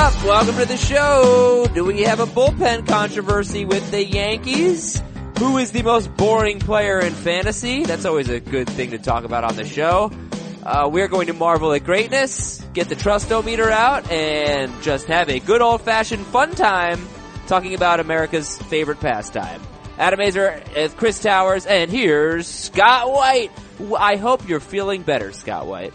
up? Welcome to the show. Do we have a bullpen controversy with the Yankees? Who is the most boring player in fantasy? That's always a good thing to talk about on the show. Uh, we're going to marvel at greatness, get the trustometer out, and just have a good old fashioned fun time talking about America's favorite pastime. Adam Aizer, is Chris Towers, and here's Scott White. I hope you're feeling better, Scott White.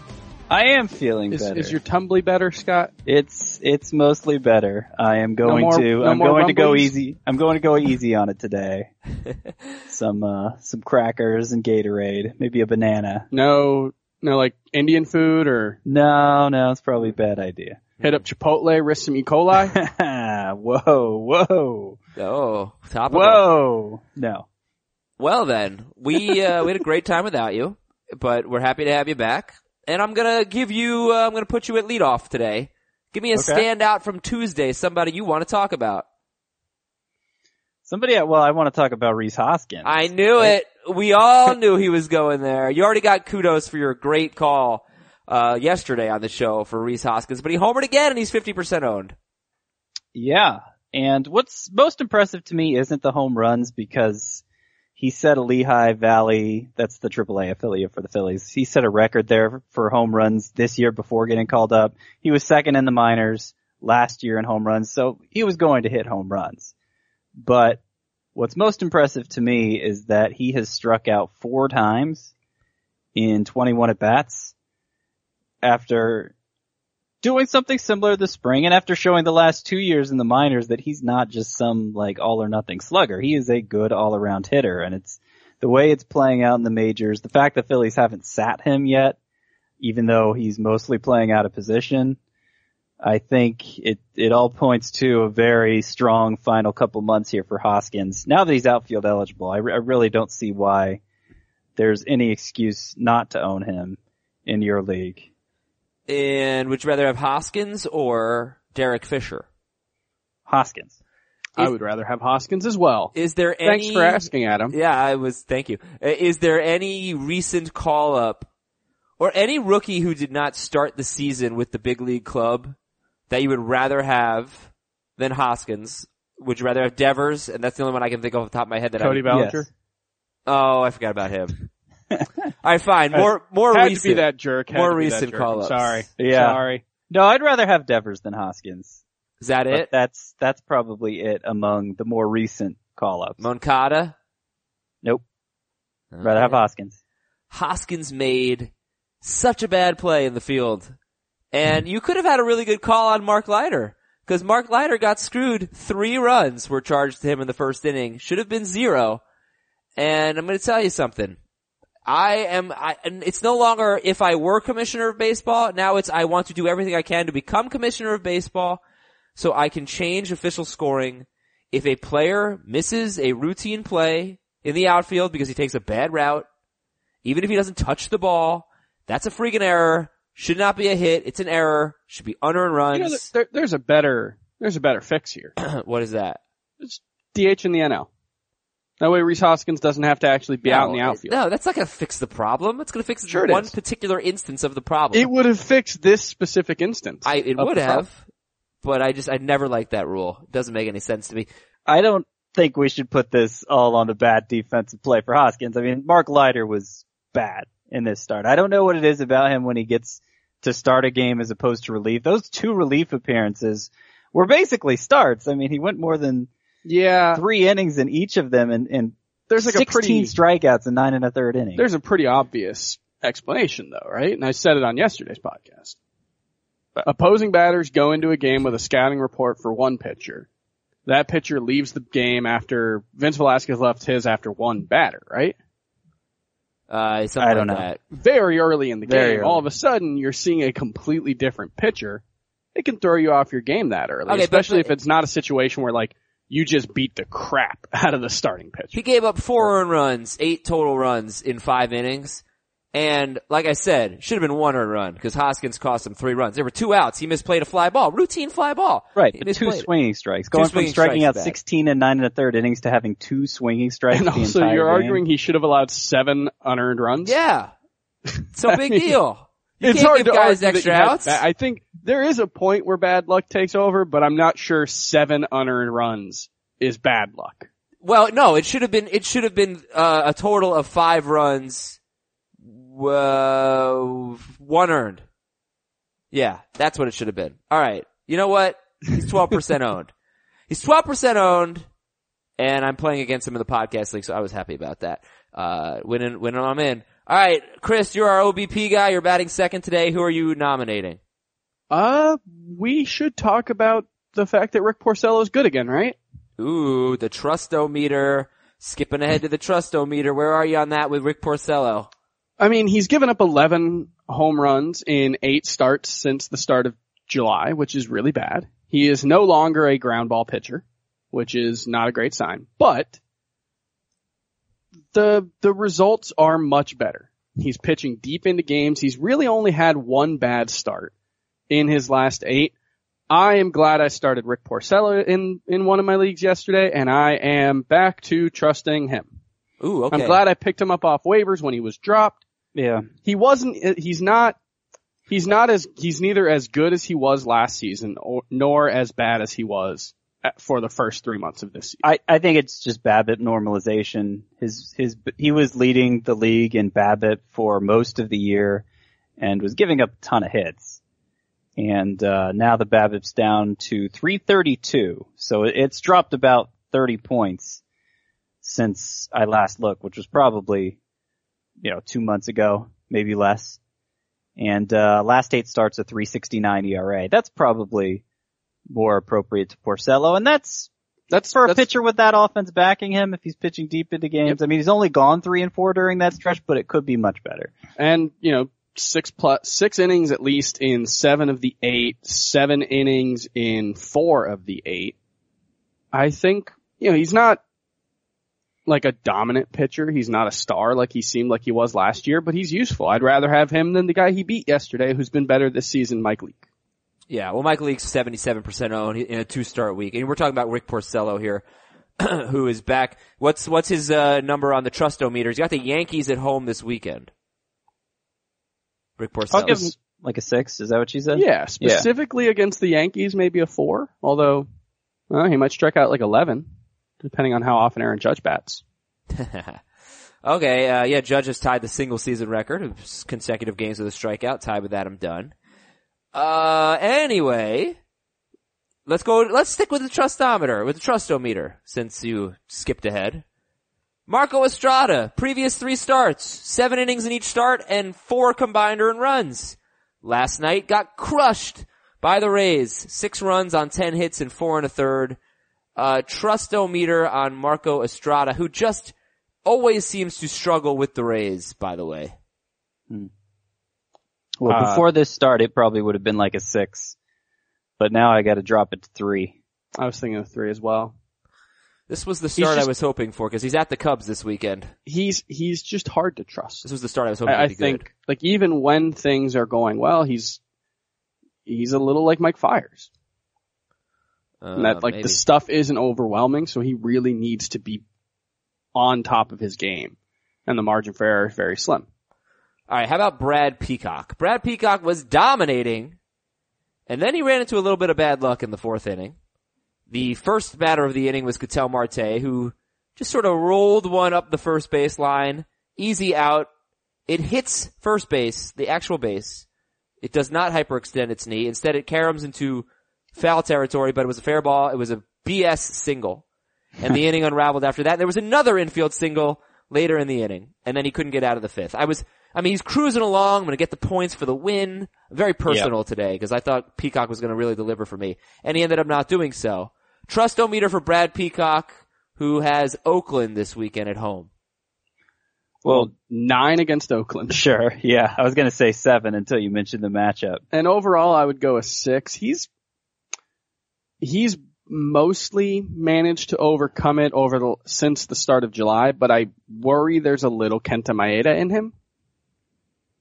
I am feeling Is, better. is your tumbly better, Scott? It's it's mostly better. I am going more- to no I'm more going to go easy. I'm going to go easy on it today. some uh some crackers and Gatorade, maybe a banana. No, no, like Indian food or No, no, it's probably a bad idea. hit up Chipotle, risk some E. coli. whoa, whoa, Oh, topical. whoa. No. Well then, we uh, we had a great time without you, but we're happy to have you back. And I'm gonna give you, uh, I'm gonna put you at leadoff today. Give me a Okay. standout from Tuesday, somebody you want to talk about. Somebody, well, I want to talk about Rhys Hoskins. I knew it. We all knew he was going there. You already got kudos for your great call uh, yesterday on the show for Rhys Hoskins, but he homered again and he's 50% owned. Yeah. And what's most impressive to me isn't the home runs because he set a Lehigh Valley, that's the AAA affiliate for the Phillies. He set a record there for home runs this year before getting called up. He was second in the minors last year in home runs, so he was going to hit home runs. But what's most impressive to me is that he has struck out four times in 21 at bats after doing something similar this spring and after showing the last two years in the minors that he's not just some like all or nothing slugger. He is a good all around hitter and it's the way it's playing out in the majors, the fact that Phillies haven't sat him yet, even though he's mostly playing out of position, I think it, it all points to a very strong final couple months here for Hoskins. Now that he's outfield eligible, I, re- I really don't see why there's any excuse not to own him in your league. And would you rather have Hoskins or Derek Fisher? Hoskins. I would rather have Hoskins as well. Is there any? Thanks for asking, Adam. Yeah, I was. Thank you. Uh, Is there any recent call up or any rookie who did not start the season with the big league club that you would rather have than Hoskins? Would you rather have Devers? And that's the only one I can think of off the top of my head that Cody I. Bellinger. Yes. Oh, I forgot about him. Right, fine. More more Had recent. to be that jerk. Had more to be recent call-ups. Sorry. Yeah. Sorry. No, I'd rather have Devers than Hoskins. Is that But it? that's that's probably it among the more recent call-ups. Moncada. Nope. Rather have Hoskins. Hoskins made such a bad play in the field. And you could have had a really good call on Mark Leiter. Cause Mark Leiter got screwed. Three runs were charged to him in the first inning. Should have been zero. And I'm gonna tell you something. I am, I, and it's no longer if I were commissioner of baseball. Now it's I want to do everything I can to become commissioner of baseball so I can change official scoring. If a player misses a routine play in the outfield because he takes a bad route, even if he doesn't touch the ball, that's a freaking error. Should not be a hit. It's an error. Should be unearned You know, runs. there, there's a better, there's a better fix here. what is that? It's DH in the NL. That way Rhys Hoskins doesn't have to actually be out in the outfield. No, that's not going to fix the problem. It's going to fix Sure one is. particular instance of the problem. It would have fixed this specific instance. I, it would the problem. have, but I just, I never liked that rule. It doesn't make any sense to me. I don't think we should put this all on the bad defensive play for Hoskins. I mean, Mark Leiter was bad in this start. I don't know what it is about him when he gets to start a game as opposed to relief. Those two relief appearances were basically starts. I mean, he went more than Yeah, three innings in each of them and, and there's like 16 a pretty, strikeouts and nine and a third inning. there's a pretty obvious explanation though, right? And I said it on yesterday's podcast. Opposing batters go into a game with a scouting report for one pitcher. That pitcher leaves the game after Vince Velasquez left his after one batter, right? Uh, something I don't like know. that. Very early in the Very game, early. all of a sudden you're seeing a completely different pitcher. It can throw you off your game that early, Okay, but- especially but- if it's not a situation where like you just beat the crap out of the starting pitcher. He gave up four earned runs, eight total runs in five innings. And like I said, should have been one earned run because Hoskins cost him three runs. There were two outs. He misplayed a fly ball, routine fly ball. Right, He but two misplayed it. swinging strikes. Going from striking out back. 16 and nine and a third innings to having two swinging strikes And the also entire you're game. arguing he should have allowed seven unearned runs? Yeah. So big mean, deal. You it's can't hard give to guys argue extra outs. I think there is a point where bad luck takes over, but I'm not sure seven unearned runs is bad luck. Well, no, it should have been, it should have been, uh, a total of five runs, uh, one earned. Yeah, that's what it should have been. Alright. You know what? He's 12% owned. He's 12% owned, and I'm playing against him in the podcast league, so I was happy about that. Uh, winning, winning I'm in. Alright, Chris, you're our OBP guy, you're batting second today, who are you nominating? Uh, we should talk about the fact that Rick Porcello is good again, right? Ooh, the trustometer. Skipping ahead to the trustometer. Where are you on that with Rick Porcello? I mean, he's given up 11 home runs in eight starts since the start of July, which is really bad. He is no longer a ground ball pitcher, which is not a great sign, but the, the results are much better. He's pitching deep into games. He's really only had one bad start in his last eight. I am glad I started Rick Porcello in, in one of my leagues yesterday and I am back to trusting him. Ooh, okay. I'm glad I picked him up off waivers when he was dropped. Yeah. He wasn't, uh, he's not, he's not as, he's neither as good as he was last season or, nor as bad as he was at, for the first three months of this season. I, I think it's just BABIP normalization. His, his, he was leading the league in BABIP for most of the year and was giving up a ton of hits. And, uh, now the BABIP's down to 332. So it's dropped about 30 points since I last looked, which was probably, you know, two months ago, maybe less. And, uh, last eight starts a 369 ERA. That's probably more appropriate to Porcello. And that's, That's for a that's- pitcher with that offense backing him if he's pitching deep into games. I mean, he's only gone three and four during that stretch, but it could be much better. and you know six plus six innings at least in seven of the eight, seven innings in four of the eight. I think you know he's not like a dominant pitcher. He's not a star like he seemed like he was last year, but he's useful. I'd rather have him than the guy he beat yesterday, who's been better this season, Mike Leake. Yeah, well, Mike Leake's 77% owned in a two-start week. And we're talking about Rick Porcello here, who is back. What's, what's his, uh, number on the trustometer? He's got the Yankees at home this weekend. Rick Porcello. I'll give him like a six. Is that what she said? Yeah, specifically against the Yankees, maybe a four. Although, well, he might strike out like eleven, depending on how often Aaron Judge bats. okay, uh, yeah, Judge has tied the single season record of consecutive games with a strikeout, tied with Adam Dunn. Uh, anyway, let's go, let's stick with the trustometer, with the trustometer, since you skipped ahead. Marco Estrada, previous three starts, seven innings in each start, and four combined earned runs. Last night got crushed by the Rays, six runs on ten hits and four and a third. Uh, trustometer on Marco Estrada, who just always seems to struggle with the Rays, by the way. Hmm. Well, Uh, before this start, it probably would have been like a six, but now I got to drop it to three. I was thinking of three as well. This was the start I was hoping for because he's at the Cubs this weekend. He's he's just hard to trust. This was the start I was hoping I, I think good. like even when things are going well, he's he's a little like Mike Fiers. Uh, that like maybe. the stuff isn't overwhelming, so he really needs to be on top of his game. And the margin for error is very slim. All right, how about Brad Peacock? Brad Peacock was dominating, and then he ran into a little bit of bad luck in the fourth inning. The first batter of the inning was Ketel Marte, who just sort of rolled one up the first base line, easy out. It hits first base, the actual base. It does not hyperextend its knee. Instead, it caroms into foul territory, but it was a fair ball. It was a BS single. And the inning unraveled after that. There was another infield single later in the inning, and then he couldn't get out of the fifth. I was, I mean, he's cruising along. I'm going to get the points for the win. Very personal today because I thought Peacock was going to really deliver for me, and he ended up not doing so. Trustometer for Brad Peacock, who has Oakland this weekend at home. Well, Nine against Oakland. sure. Yeah. I was going to say seven until you mentioned the matchup. And overall I would go a six. He's he's mostly managed to overcome it over the since the start of July, but I worry there's a little Kenta Maeda in him.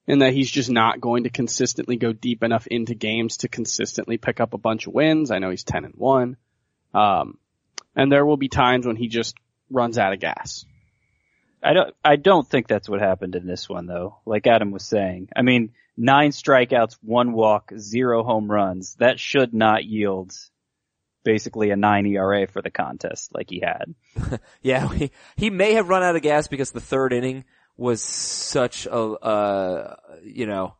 In that he's just not going to consistently go deep enough into games to consistently pick up a bunch of wins. I know he's 10 and 1. Um, and there will be times when he just runs out of gas. I don't, I don't think that's what happened in this one though. Like Adam was saying. I mean, nine strikeouts, one walk, zero home runs. That should not yield basically a nine ERA for the contest like he had. Yeah, he, he may have run out of gas because the third inning was such a, uh, you know,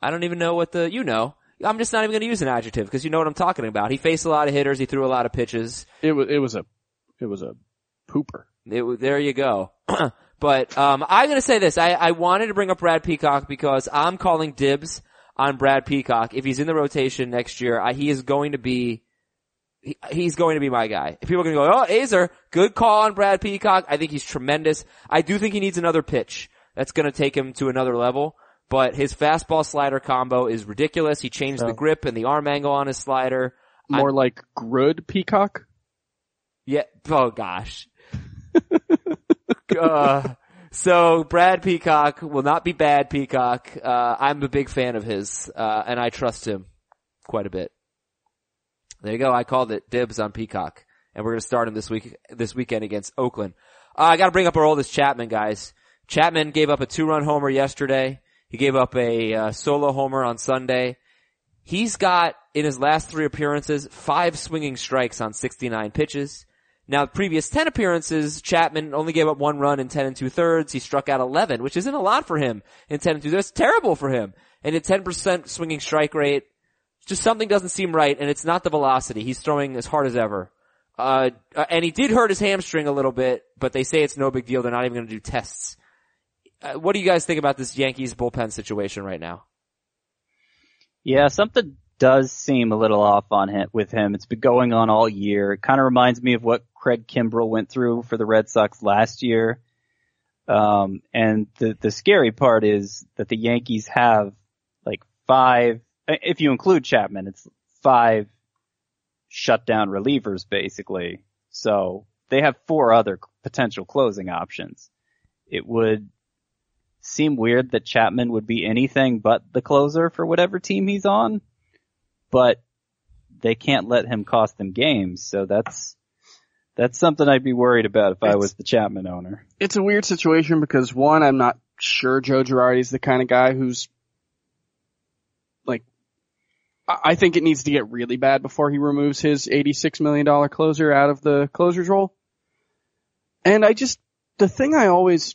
I don't even know what the, you know, I'm just not even going to use an adjective because you know what I'm talking about. He faced a lot of hitters. He threw a lot of pitches. It was it was a it was a pooper. It, there you go. but um, I'm going to say this. I, I wanted to bring up Brad Peacock because I'm calling dibs on Brad Peacock. If he's in the rotation next year, I, he is going to be. He, he's going to be my guy. If people are going to go, oh, Aizer, good call on Brad Peacock. I think he's tremendous. I do think he needs another pitch. That's going to take him to another level. But his fastball slider combo is ridiculous. He changed the grip and the arm angle on his slider. More like Grud Peacock. Yeah. Oh gosh. uh, so Brad Peacock will not be bad Peacock. Uh, I'm a big fan of his, uh, and I trust him quite a bit. There you go. I called it dibs on Peacock, and we're gonna start him this week, this weekend against Oakland. Uh, I gotta bring up Aroldis Chapman guys. Chapman gave up a two-run homer yesterday. He gave up a uh, solo homer on Sunday. He's got, in his last three appearances, five swinging strikes on 69 pitches. Now, previous 10 appearances, Chapman only gave up one run in 10 and two thirds. He struck out 11, which isn't a lot for him in 10 and two thirds. It's terrible for him. And a 10% swinging strike rate, just something doesn't seem right, and it's not the velocity. He's throwing as hard as ever. Uh, uh, and he did hurt his hamstring a little bit, but they say it's no big deal. They're not even going to do tests. Uh, what do you guys think about this Yankees bullpen situation right now? Yeah, something does seem a little off on him with him. It's been going on all year. It kind of reminds me of what Craig Kimbrel went through for the Red Sox last year. Um, and the the scary part is that the Yankees have like five, if you include Chapman, it's five shutdown relievers basically. So they have four other potential closing options. It would seem weird that Chapman would be anything but the closer for whatever team he's on, but they can't let him cost them games. So that's, that's something I'd be worried about if I was the Chapman owner. It's a weird situation because one, I'm not sure Joe Girardi's the kind of guy who's like. I I think it needs to get really bad before he removes his $86 million closer out of the closer's role. And I just, the thing I always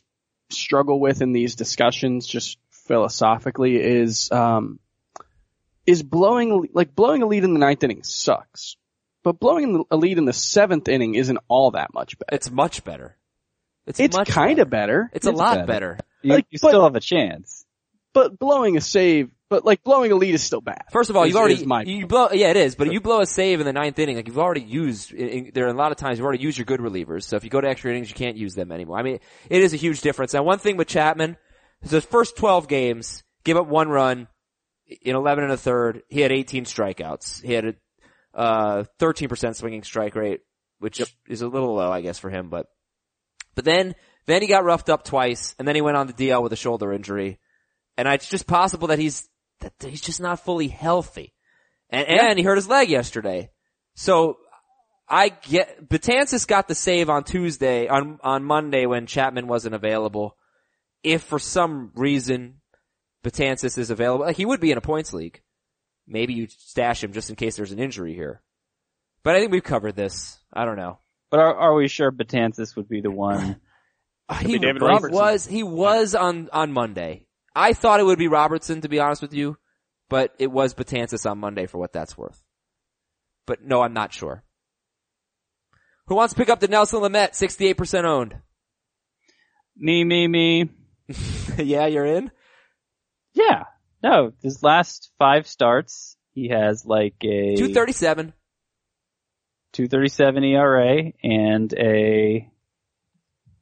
struggle with in these discussions, just philosophically, is, um, is blowing, like blowing a lead in the ninth inning sucks. But blowing a lead in the seventh inning isn't all that much better. It's much better. It's, It's kind of better. It's a lot better. better. You, Like, you but- still have a chance. but blowing a save, but like blowing a lead is still bad. First of all, you've already you blow. Yeah, it is. But you blow a save in the ninth inning. Like you've already used. In, there are a lot of times you've already used your good relievers. So if you go to extra innings, you can't use them anymore. I mean, it is a huge difference. Now, one thing with Chapman is his first twelve games, give up one run in eleven and a third. He had eighteen strikeouts. He had a uh, thirteen percent swinging strike rate, which is a little low, I guess, for him. But but then then he got roughed up twice, and then he went on the DL with a shoulder injury. And it's just possible that he's that he's just not fully healthy. And, and he hurt his leg yesterday. So I get, Betances got the save on Tuesday, on, on Monday when Chapman wasn't available. If for some reason Betances is available, like he would be in a points league. Maybe you stash him just in case there's an injury here. But I think we've covered this. I don't know. But are, are we sure Betances would be the one? Uh, he, David he Robertson. was, he was on, on Monday. I thought it would be Robertson to be honest with you, but it was Betances on Monday for what that's worth. But no, I'm not sure. Who wants to pick up Dinelson Lamet, 68% owned? Me, me, me. yeah, you're in? Yeah. No, his last five starts, he has like a 237. 237 ERA and a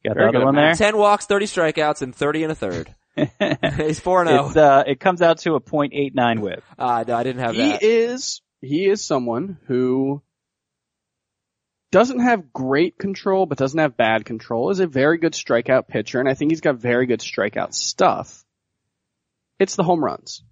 got the Very other good one there. 10 walks, 30 strikeouts, and 30 and a third. He's 4-0. uh it comes out to a .89 whip. Ah, no, I didn't have he that. is he is someone who doesn't have great control, but doesn't have bad control. Is a very good strikeout pitcher, and I think he's got very good strikeout stuff. It's the home runs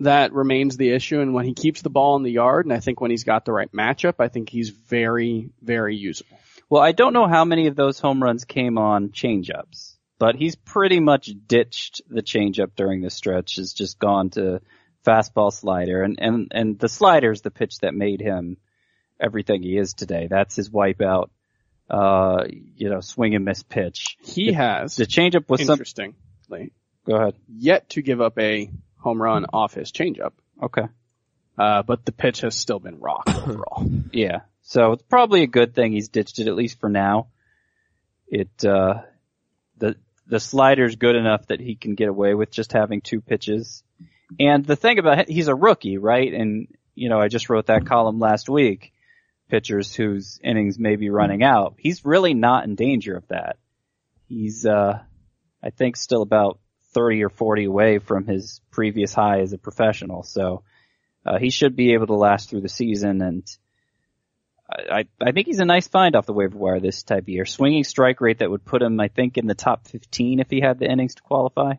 that remains the issue, and when he keeps the ball in the yard, and I think when he's got the right matchup, I think he's very, very usable. Well, I don't know how many of those home runs came on changeups. But he's pretty much ditched the changeup during this stretch. Has just gone to fastball slider, and and and the slider is the pitch that made him everything he is today. That's his wipeout, uh, you know, swing and miss pitch. He has, The changeup was some. Go ahead. yet to give up a home run off his changeup. Okay. Uh, but the pitch has still been rocked overall. Yeah. So it's probably a good thing he's ditched it at least for now. It uh the slider's good enough that he can get away with just having two pitches. And the thing about he's a rookie, right? And you know, I just wrote that column last week. Pitchers whose innings may be running out. He's really not in danger of that. He's uh I think still about 30 or 40 away from his previous high as a professional. So uh, he should be able to last through the season, and I, I think he's a nice find off the waiver wire this type of year. Swinging strike rate that would put him, I think, in the top 15 if he had the innings to qualify.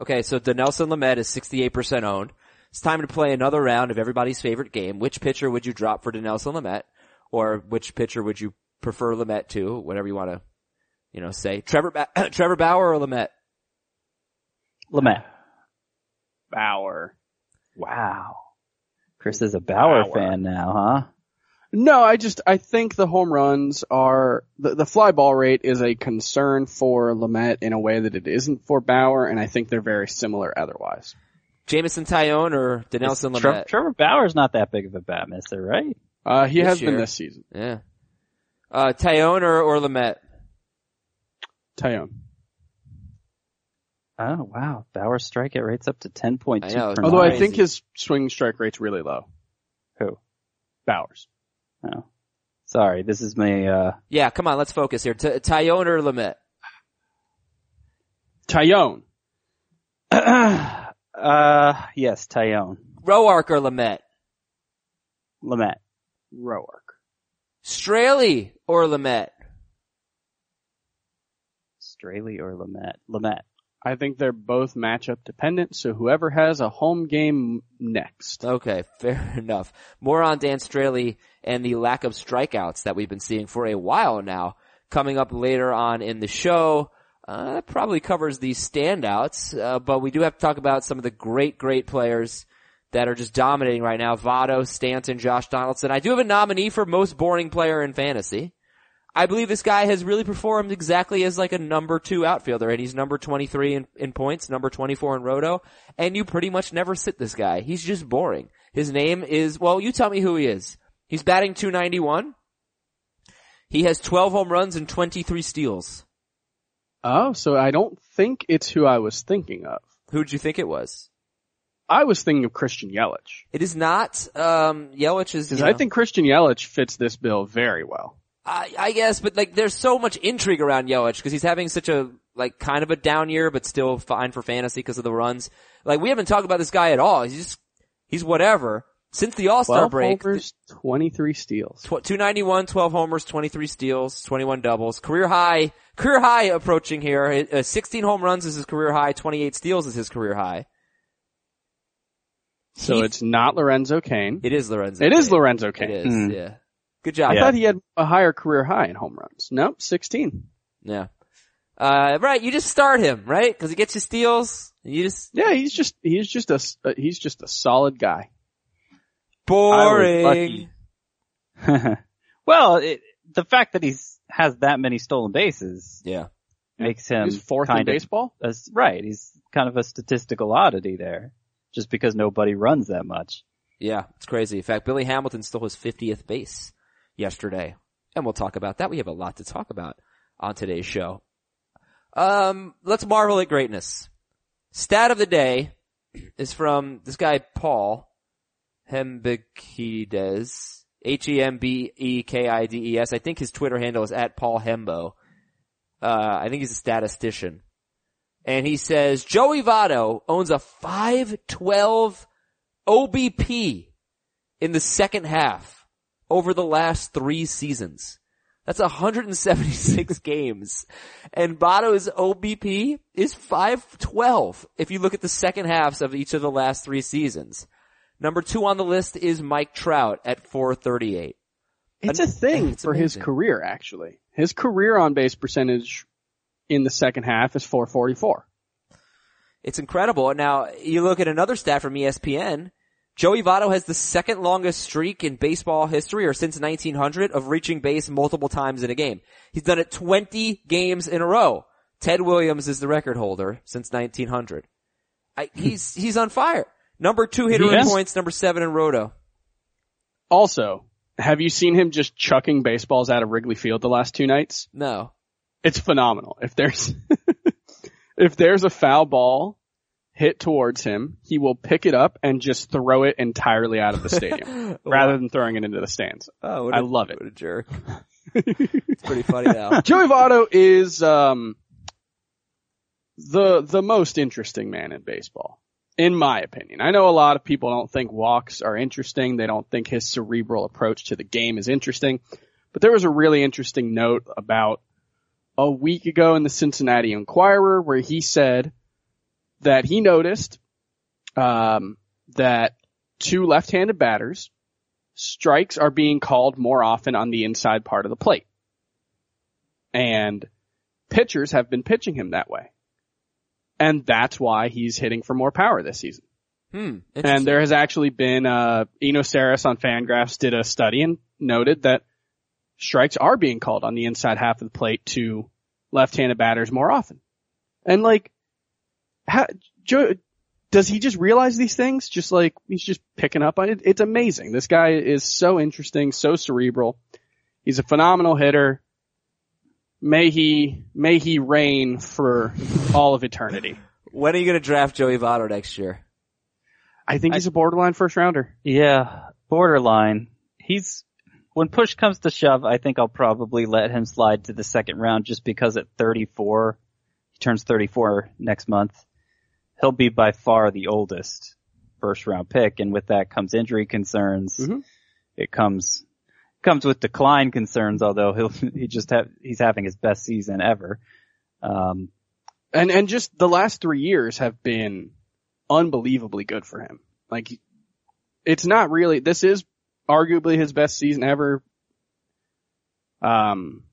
Okay, so Dinelson Lamet is 68% owned. It's time to play another round of everybody's favorite game. Which pitcher would you drop for Dinelson Lamet? Or which pitcher would you prefer Lamet to? Whatever you want to, you know, say. Trevor, ba- Trevor Bauer or Lamet? Lamet. Bauer. Wow. Chris is a Bauer, Bauer. fan now, huh? No, I just, I think the home runs are, the, the fly ball rate is a concern for Lamet in a way that it isn't for Bauer, and I think they're very similar otherwise. Jameson Taillon or Dinelson Tre- Lamet? Trevor Bauer's not that big of a bat misser, right? Uh, he This has been this season. Yeah. Uh, Taillon or, or Lamet? Taillon. Oh wow, Bauer's strikeout rate's up to 10.2 I know. per Although I think his swing strike rate's really low. Who? Bauer's. Oh. Sorry, this is my, uh, Yeah, come on, let's focus here. T- Taillon or Lamet? Taillon. uh, yes, Taillon. Roark or Lamet? Lamette. Roark. Straily or Lamet? Straily or Lamet? Lamet. I think they're both matchup dependent, so whoever has a home game next. Okay, fair enough. More on Dan Straily and the lack of strikeouts that we've been seeing for a while now. Coming up later on in the show, uh, that probably covers the standouts, uh, but we do have to talk about some of the great, great players that are just dominating right now. Votto, Stanton, Josh Donaldson. I do have a nominee for most boring player in fantasy. I believe this guy has really performed exactly as like a number two outfielder, and he's number 23 in, in points, number 24 in roto, and you pretty much never sit this guy. He's just boring. His name is, well, you tell me who he is. He's batting 291. He has 12 home runs and 23 steals. Oh, so I don't think it's who I was thinking of. Who'd you think it was? I was thinking of Christian Yelich. It is not, um, Yelich is, Because I know- think Christian Yelich fits this bill very well. I, I guess, but like, there's so much intrigue around Yelich because he's having such a like kind of a down year, but still fine for fantasy because of the runs. Like, we haven't talked about this guy at all. He's just he's whatever. Since the All Star 12 break, homers, 23 steals. tw- 291, 12 homers, 23 steals, 21 doubles, career high, career high approaching here. Uh, 16 home runs is his career high, 28 steals is his career high. So Heath- it's not Lorenzo Cain. It is Lorenzo. It is Cain. Lorenzo Cain. is, Hmm. yeah. Good job. I Yeah. thought he had a higher career high in home runs. Nope, 16. Yeah. Uh, right, you just start him, right? Cause he gets you steals. You just, Yeah, he's just, he's just a, s- uh, he's just a solid guy. boring. well, it, the fact that he's has that many stolen bases Yeah. makes him He's fourth in kind of baseball. as- right. He's kind of a statistical oddity there, just because nobody runs that much. Yeah, it's crazy. In fact, Billy Hamilton stole his 50th base yesterday. And we'll talk about that. We have a lot to talk about on today's show. Um, let's marvel at greatness. Stat of the day is from this guy, Paul Hembekides. H-E-M-B-E-K-I-D-E-S. I think his Twitter handle is at Paul Hembo. Uh, I think he's a statistician. And he says, Joey Votto owns a 512 OBP in the second half over the last three seasons. That's 176 games. And Votto's OBP is 512 if you look at the second halves of each of the last three seasons. Number two on the list is Mike Trout at 438. It's a thing It's for his career, actually. His career on base percentage in the second half is 444. It's incredible. Now, you look at another stat from ESPN. Joey Votto has the second longest streak in baseball history or since 1900 of reaching base multiple times in a game. He's done it 20 games in a row. Ted Williams is the record holder since 1900. I, hmm. he's, he's on fire. Number two hitter in points, number seven in roto. Also, have you seen him just chucking baseballs out of Wrigley Field the last two nights? No. It's phenomenal. If there's, if there's a foul ball hit towards him, he will pick it up and just throw it entirely out of the stadium rather than throwing it into the stands. Oh, what I a- love it. What a jerk. it's pretty funny now. Joey Votto is, um, the, the most interesting man in baseball. In my opinion. I know a lot of people don't think walks are interesting. They don't think his cerebral approach to the game is interesting. But there was a really interesting note about a week ago in the Cincinnati Enquirer where he said that he noticed, um, that two left-handed batters, strikes are being called more often on the inside part of the plate. And pitchers have been pitching him that way. And that's why he's hitting for more power this season. Hmm. And there has actually been, uh, Eno Sarris on Fangraphs did a study and noted that strikes are being called on the inside half of the plate to left-handed batters more often. And like, how, Joe, does he just realize these things? Just like, he's just picking up on it? It's amazing. This guy is so interesting, so cerebral. He's a phenomenal hitter. May he, may he reign for all of eternity. When are you going to draft Joey Votto next year? I think he's a borderline first rounder. Yeah, borderline. He's when push comes to shove, I think I'll probably let him slide to the second round just because at 34, he turns 34 next month. He'll be by far the oldest first round pick, and with that comes injury concerns. Mhm. It comes comes with decline concerns, although he'll he just have he's having his best season ever. Um, And and just the last three years have been unbelievably good for him. Like, it's not really. This is arguably his best season ever. Um,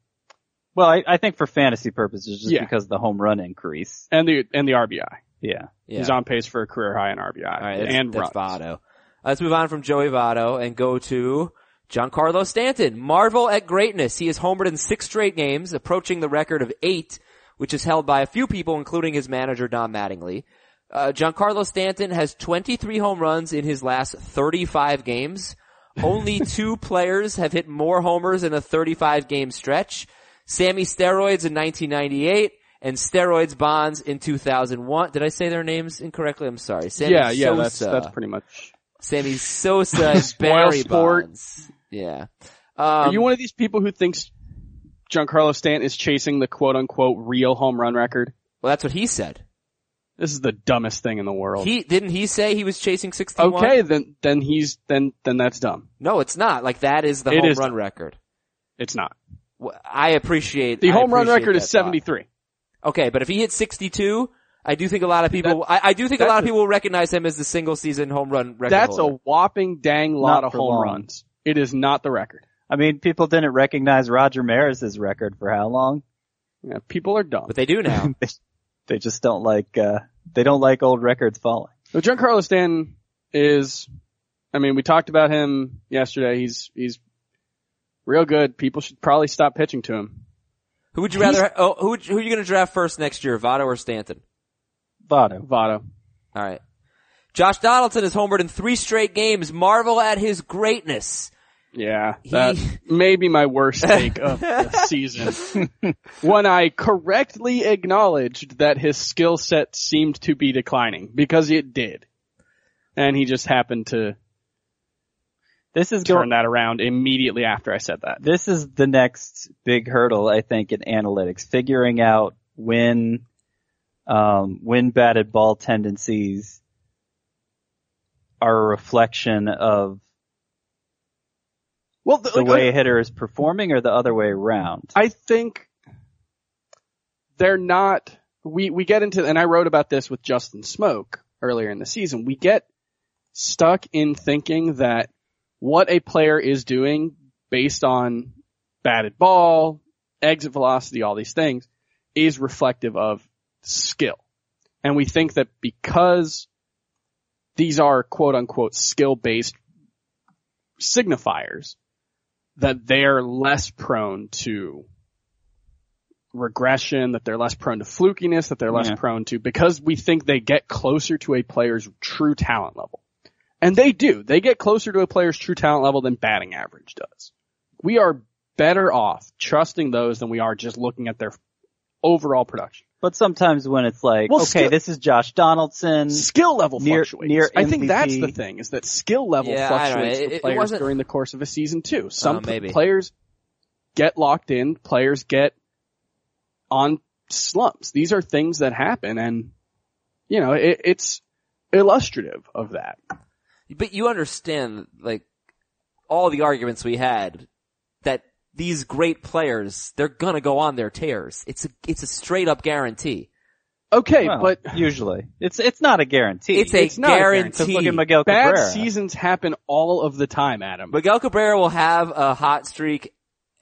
well, I, I think for fantasy purposes, just Yeah. because of the home run increase. and the and the RBI. Yeah. Yeah. He's on pace for a career high in RBI right, that's, and that's runs. Votto. Let's move on from Joey Votto and go to Giancarlo Stanton. Marvel at greatness. He has homered in six straight games, approaching the record of eight, which is held by a few people, including his manager Don Mattingly. Uh, Giancarlo Stanton has 23 home runs in his last 35 games. Only two players have hit more homers in a 35 game stretch. Sammy Steroids in 1998 and Steroids Bonds in 2001. Did I say their names incorrectly? I'm sorry. Sammy Yeah, yeah, that's Sosa. that's pretty much. Sammy Sosa and Barry sport. Bonds. Yeah. Are Um, you one of these people who thinks Giancarlo Stanton is chasing the quote unquote real home run record? well, that's what he said. This is the dumbest thing in the world. He didn't he say he was chasing 61? okay, then then he's then then that's dumb. No, it's not. Like that is the It home is run dumb. record. It's not. I appreciate The I home run appreciate record that is thought. 73. Okay, but if he hits 62, I do think a lot of people, I, I do think a lot of people will recognize him as the single season home run record That's holder. a whopping dang lot Not of for home long. runs. It is not the record. I mean, people didn't recognize Roger Maris's record for how long? Yeah, people are dumb. but they do now. they, they just don't like, uh, they don't like old records falling. But Giancarlo Stanton is, I mean, we talked about him yesterday. He's, he's real good. People should probably stop pitching to him. Who would you rather, oh, who, would, who are you going to draft first next year, Votto or Stanton? Votto. Votto. Alright. Josh Donaldson has homered in three straight games. Marvel at his greatness. Yeah, He- that may be my worst take of the season. when I correctly acknowledged that his skill set seemed to be declining because it did. And he just happened to This is turn going, that around immediately after I said that. this is the next big hurdle, I think, in analytics, figuring out when, um, when batted ball tendencies are a reflection of Well, the way a hitter is performing or the other way around. I think they're not, we, we get into, and I wrote about this with Justin Smoak earlier in the season. We get stuck in thinking that what a player is doing based on batted ball, exit velocity, all these things is reflective of skill. And we think that because these are quote unquote skill based signifiers, that they're less prone to regression, that they're less prone to flukiness, that they're less Yeah. prone to, because we think they get closer to a player's true talent level. And they do. They get closer to a player's true talent level than batting average does. We are better off trusting those than we are just looking at their overall production. But sometimes when it's like, Well, okay, still- this is Josh Donaldson. Skill level Near- fluctuates. near I think that's the thing, is that skill level Yeah, I don't know. fluctuates It- for it players wasn't- during the course of a season too. Some Uh, players get locked in, players get on slumps. These are things that happen and, you know, it, it's illustrative of that. But you understand, like, all the arguments we had that these great players, they're gonna go on their tears. It's a, it's a straight up guarantee. Okay, Well, but usually it's it's not a guarantee. It's a It's not a guarantee. Guarantee. look at Miguel bad Cabrera. seasons happen all of the time, Adam. Miguel Cabrera will have a hot streak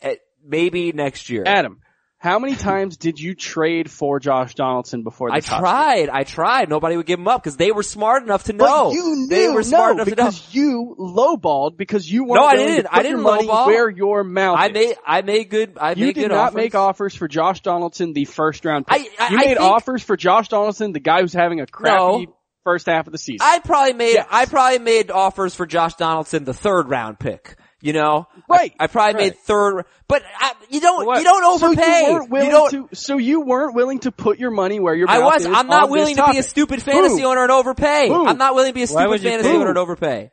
at maybe next year. Adam, how many times did you trade for Josh Donaldson before the I tried, I tried. Nobody would give him up because they were smart enough to know. But you knew, they were smart no, enough to know. because you lowballed because you weren't No, I didn't. to I didn't lowball. where your mouth I made, I made good, I you made did good not offers. make offers for Josh Donaldson, the first round pick. I- I- you I made think- offers for Josh Donaldson, the guy who's having a crappy No. first half of the season. I probably made, Yes. I probably made offers for Josh Donaldson, the third round pick. You know, Right, I, I probably right. made third, but I, you don't, What? you don't so overpay. you don't. to. So you weren't willing to put your money where your I was. is I'm not on willing to be a stupid fantasy Who? owner and overpay. Who? I'm not willing to be a stupid fantasy pay? owner and overpay.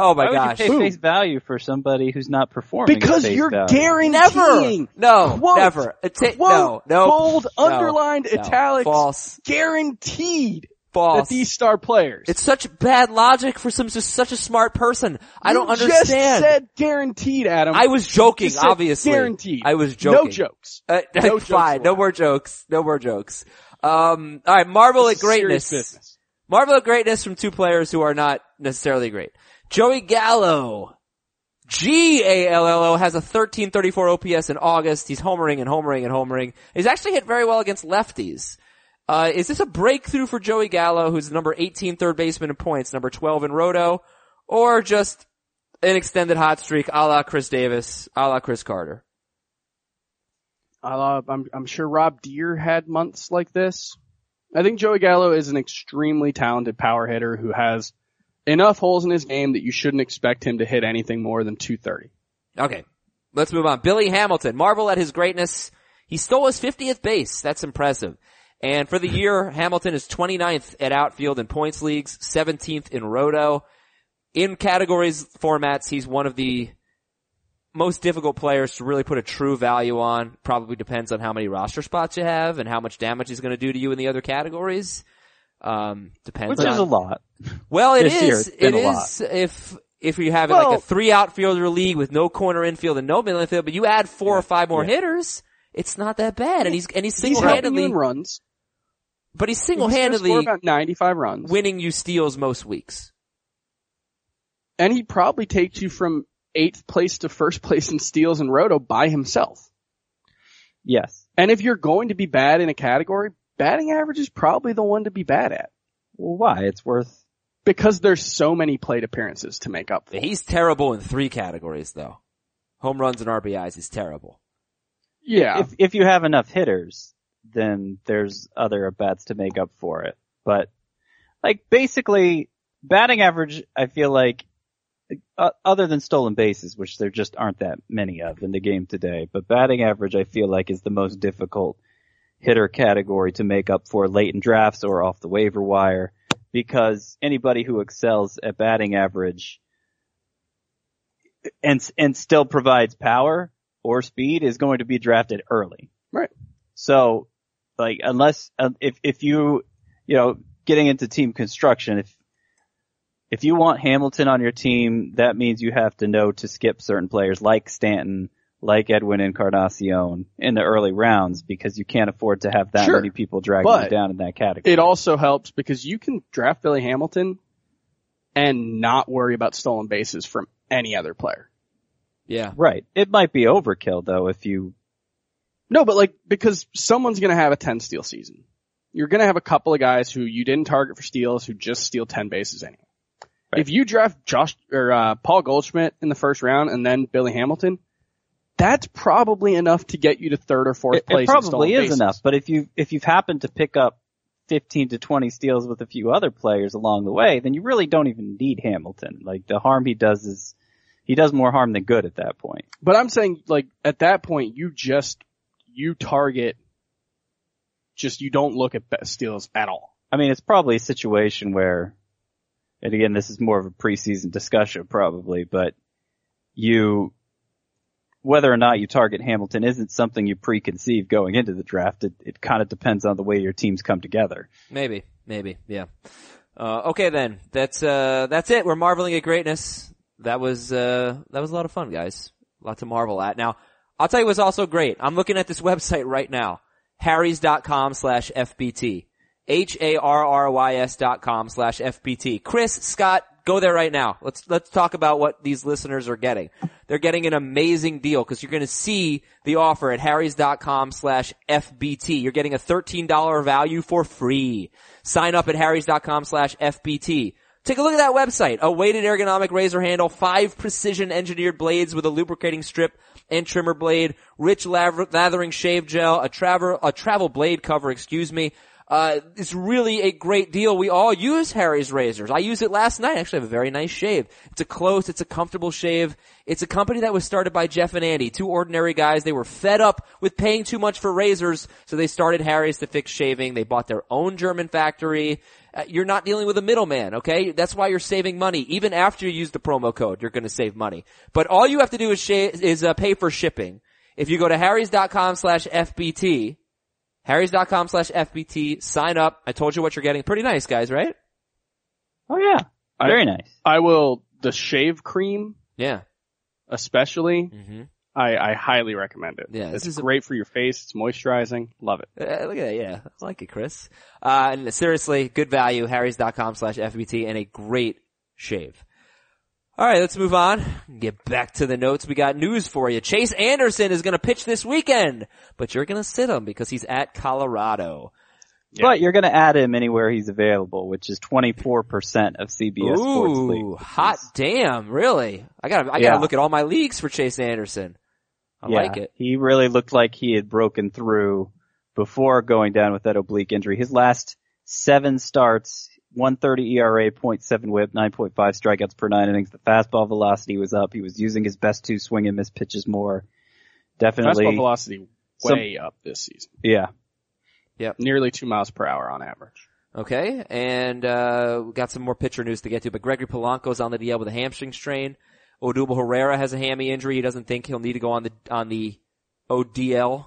Oh my Why would gosh. you pay Who? face value for somebody who's not performing? Because face you're value? Never. guaranteeing. No. Quote, never. Ita- quote, no. No. bold, no, underlined, no. italics, False. guaranteed False. that these star players. It's such bad logic for some just such a smart person. I don't understand. Just said guaranteed, Adam. I was joking, obviously. Guaranteed. I was joking. No jokes. Uh, No jokes fine. No more jokes. No more jokes. Um, all right. Marvel This at greatness. Marvel at greatness from two players who are not necessarily great. Joey Gallo. G-A-L-L-O has a 1334 OPS in August. He's homering and homering and homering. He's actually hit very well against lefties. Uh, is this a breakthrough for Joey Gallo, who's the number 18 third baseman in points, number 12 in roto, or just an extended hot streak a la Chris Davis, a la Chris Carter? Uh, I'm, I'm sure Rob Deer had months like this. I think Joey Gallo is an extremely talented power hitter who has enough holes in his game that you shouldn't expect him to hit anything more than 230. Okay. Let's move on. Billy Hamilton, marvel at his greatness. He stole his 50th base. That's impressive. And for the year, Hamilton is 29th at outfield in points leagues, 17th in roto. In categories formats, he's one of the most difficult players to really put a true value on. Probably depends on how many roster spots you have and how much damage he's going to do to you in the other categories. Um, depends which on. is a lot. Well, it This is. It a lot. if if you have like a three outfielder league with no corner infield and no middle infield, but you add four or five more hitters, it's not that bad. And he's and he's single handedly, runs. But he's He's single gonna score handedly about 95 runs. winning you steals most weeks. and he probably takes you from eighth place to first place in steals and roto by himself. Yes. And if you're going to be bad in a category, batting average is probably the one to be bad at Well, why? It's worth. because there's so many plate appearances to make up for. He's terrible in three categories though. Home runs and RBIs, is terrible. Yeah. If if you have enough hitters, then there's other bets to make up for it. But like basically, batting average, I feel like. Uh, other than stolen bases, which there just aren't that many of in the game today, but batting average I feel like is the most difficult hitter category to make up for late in drafts or off the waiver wire because anybody who excels at batting average and and still provides power or speed is going to be drafted early. Right. So, like, unless uh, if if you you know getting into team construction, if if you want Hamilton on your team, that means you have to know to skip certain players like Stanton, like Edwin Encarnacion in the early rounds because you can't afford to have that Sure. many people dragging But you down in that category. it also helps because you can draft Billy Hamilton and not worry about stolen bases from any other player. Yeah. Right. It might be overkill though if you No, but like, because someone's gonna have a 10 steal season. You're gonna have a couple of guys who you didn't target for steals who just steal 10 bases anyway. Right. If you draft Josh, or, uh, Paul Goldschmidt in the first round and then Billy Hamilton, that's probably enough to get you to third or fourth It, place. it probably is bases. enough, but if you if you've happened to pick up 15 to 20 steals with a few other players along the way, then you really don't even need Hamilton. Like the harm he does is he does more harm than good at that point. But I'm saying, like, at that point, you just, you target, just, you don't look at best steals at all. I mean, it's probably a situation where, and again, this is more of a preseason discussion probably, but you, whether or not you target Hamilton isn't something you preconceive going into the draft. It, it kind of depends on the way your teams come together. Maybe, maybe, yeah. Uh, okay then, that's, uh, that's it. We're marveling at greatness. That was, uh, that was a lot of fun, guys. A lot to marvel at. Now, I'll tell you what's also great. I'm looking at this website right now. Harrys.com slash FBT. H-A-R-R-Y-S dot com slash FBT. Chris, Scott, go there right now. Let's, let's talk about what these listeners are getting. They're getting an amazing deal because you're going to see the offer at harrys.com slash FBT. You're getting a $13 value for free. Sign up at harrys.com slash FBT. Take a look at that website. A weighted ergonomic razor handle, five precision engineered blades with a lubricating strip and trimmer blade, rich lathering shave gel, a travel, a travel blade cover, excuse me. Uh, it's really a great deal. We all use Harry's razors. I used it last night. I actually have a very nice shave. It's a close, it's a comfortable shave. It's a company that was started by Jeff and Andy, two ordinary guys. They were fed up with paying too much for razors, so they started Harry's to fix shaving. They bought their own German factory. Uh, you're not dealing with a middleman, okay? That's why you're saving money. Even after you use the promo code, you're gonna save money. But all you have to do is, sha- is uh, pay for shipping. If you go to harrys.com slash FBT, harrys.com slash FBT, sign up. I told you what you're getting. Pretty nice, guys, right? Oh yeah. I- Very nice. I will, the shave cream, Yeah. especially, Mm-hmm. I, I highly recommend it. Yeah, this it's is a- great for your face. It's moisturizing. Love it. Uh, look at that, yeah. I like it, Chris. Uh, and seriously, good value, harrys.com slash FBT, and a great shave. Alright, let's move on. Get back to the notes. We got news for you. Chase Anderson is gonna pitch this weekend, but you're gonna sit him because he's at Colorado. But you're going to add him anywhere he's available, which is 24% of CBS Sports League. Ooh, hot damn, really? I gotta, I Yeah. gotta look at all my leagues for Chase Anderson. I yeah, like it. He really looked like he had broken through before going down with that oblique injury. His last seven starts, 130 ERA, 0.7 whip, 9.5 strikeouts per nine innings. The fastball velocity was up. He was using his best two swing and miss pitches more. Definitely. Fastball velocity Some- way up this season. yeah. Yep. Nearly two miles per hour on average. Okay, and uh we got some more pitcher news to get to, but Gregory Polanco's on the DL with a hamstring strain. Odubel Herrera has a hammy injury. He doesn't think he'll need to go on the on the ODL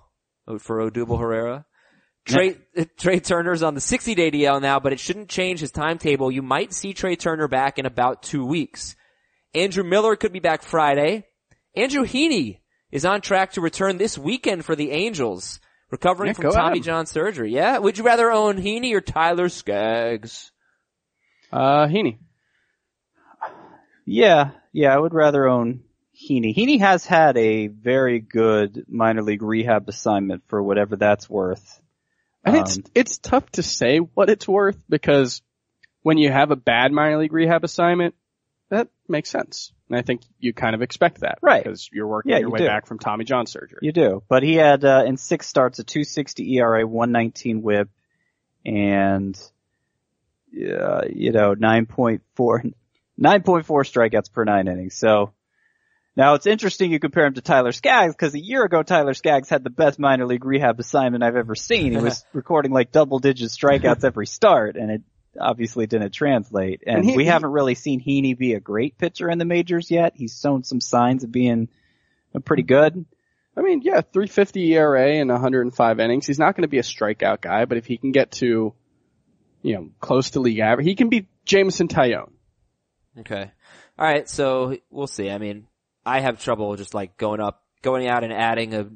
for Odubel Herrera. Trey Trey Turner's on the 60 day DL now, but it shouldn't change his timetable. You might see Trey Turner back in about two weeks. Andrew Miller could be back Friday. Andrew Heaney is on track to return this weekend for the Angels, recovering Yeah, from Tommy. John surgery. Yeah, would you rather own Heaney or Tyler Skaggs? Uh, Heaney. Yeah. Yeah. I would rather own Heaney. Heaney has had a very good minor league rehab assignment for whatever that's worth. And it's, Um, it's tough to say what it's worth because when you have a bad minor league rehab assignment, that makes sense. And I think you kind of expect that. Right. Because you're working Yeah, your you way do. back from Tommy John surgery. You do, but he had uh, in six starts a 260 ERA, 119 WHIP, and uh, you know 9.4 9.4 strikeouts per nine innings. So now it's interesting you compare him to Tyler Skaggs because a year ago Tyler Skaggs had the best minor league rehab assignment I've ever seen. He was recording like double digit strikeouts every start, and it obviously didn't translate. And, And he- we he- haven't really seen Heaney be a great pitcher in the majors yet. He's shown some signs of being uh, pretty good. I mean, yeah, 350 ERA and 105 innings. He's not going to be a strikeout guy, but if he can get to, you know, close to league average, he can be Jameson Taillon. Okay. All right. So we'll see. I mean, I have trouble just like going up, going out and adding a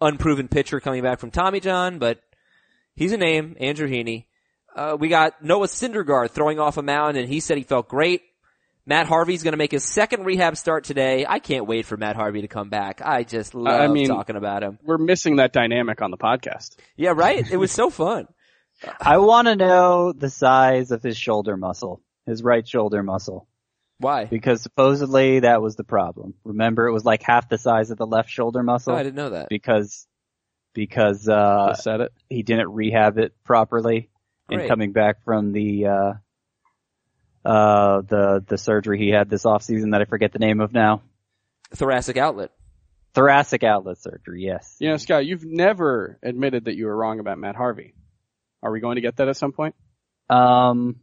unproven pitcher coming back from Tommy John, but he's a name, Andrew Heaney. Uh, we got Noah Syndergaard throwing off a mound and he said he felt great. Matt Harvey's going to make his second rehab start today. I can't wait for Matt Harvey to come back. I just love I mean- talking about him. We're missing that dynamic on the podcast. Yeah, right? It was so fun. I want to know the size of his shoulder muscle, his right shoulder muscle, Why? because supposedly that was the problem. Remember, it was like half the size of the left shoulder muscle Oh, I didn't know that. because because uh Just said it. he didn't rehab it properly in Great. coming back from the uh uh the the surgery he had this off season that I forget the name of now. Thoracic outlet. Thoracic outlet surgery, yes. You know, Scott, you've never admitted that you were wrong about Matt Harvey. Are we going to get that at some point? Um,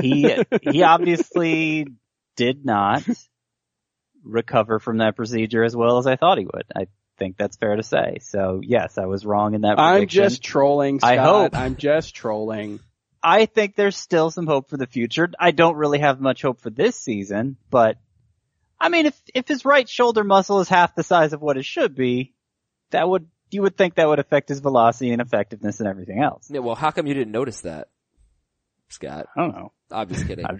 he he obviously did not recover from that procedure as well as I thought he would. I think that's fair to say. So yes, I was wrong in that I'm prediction. just trolling, Scott. I hope. I'm just trolling. I think there's still some hope for the future. I don't really have much hope for this season, but I mean, if if his right shoulder muscle is half the size of what it should be, that would you would think that would affect his velocity and effectiveness and everything else. Yeah, well, how come you didn't notice that, Scott? I don't know. I'm just kidding.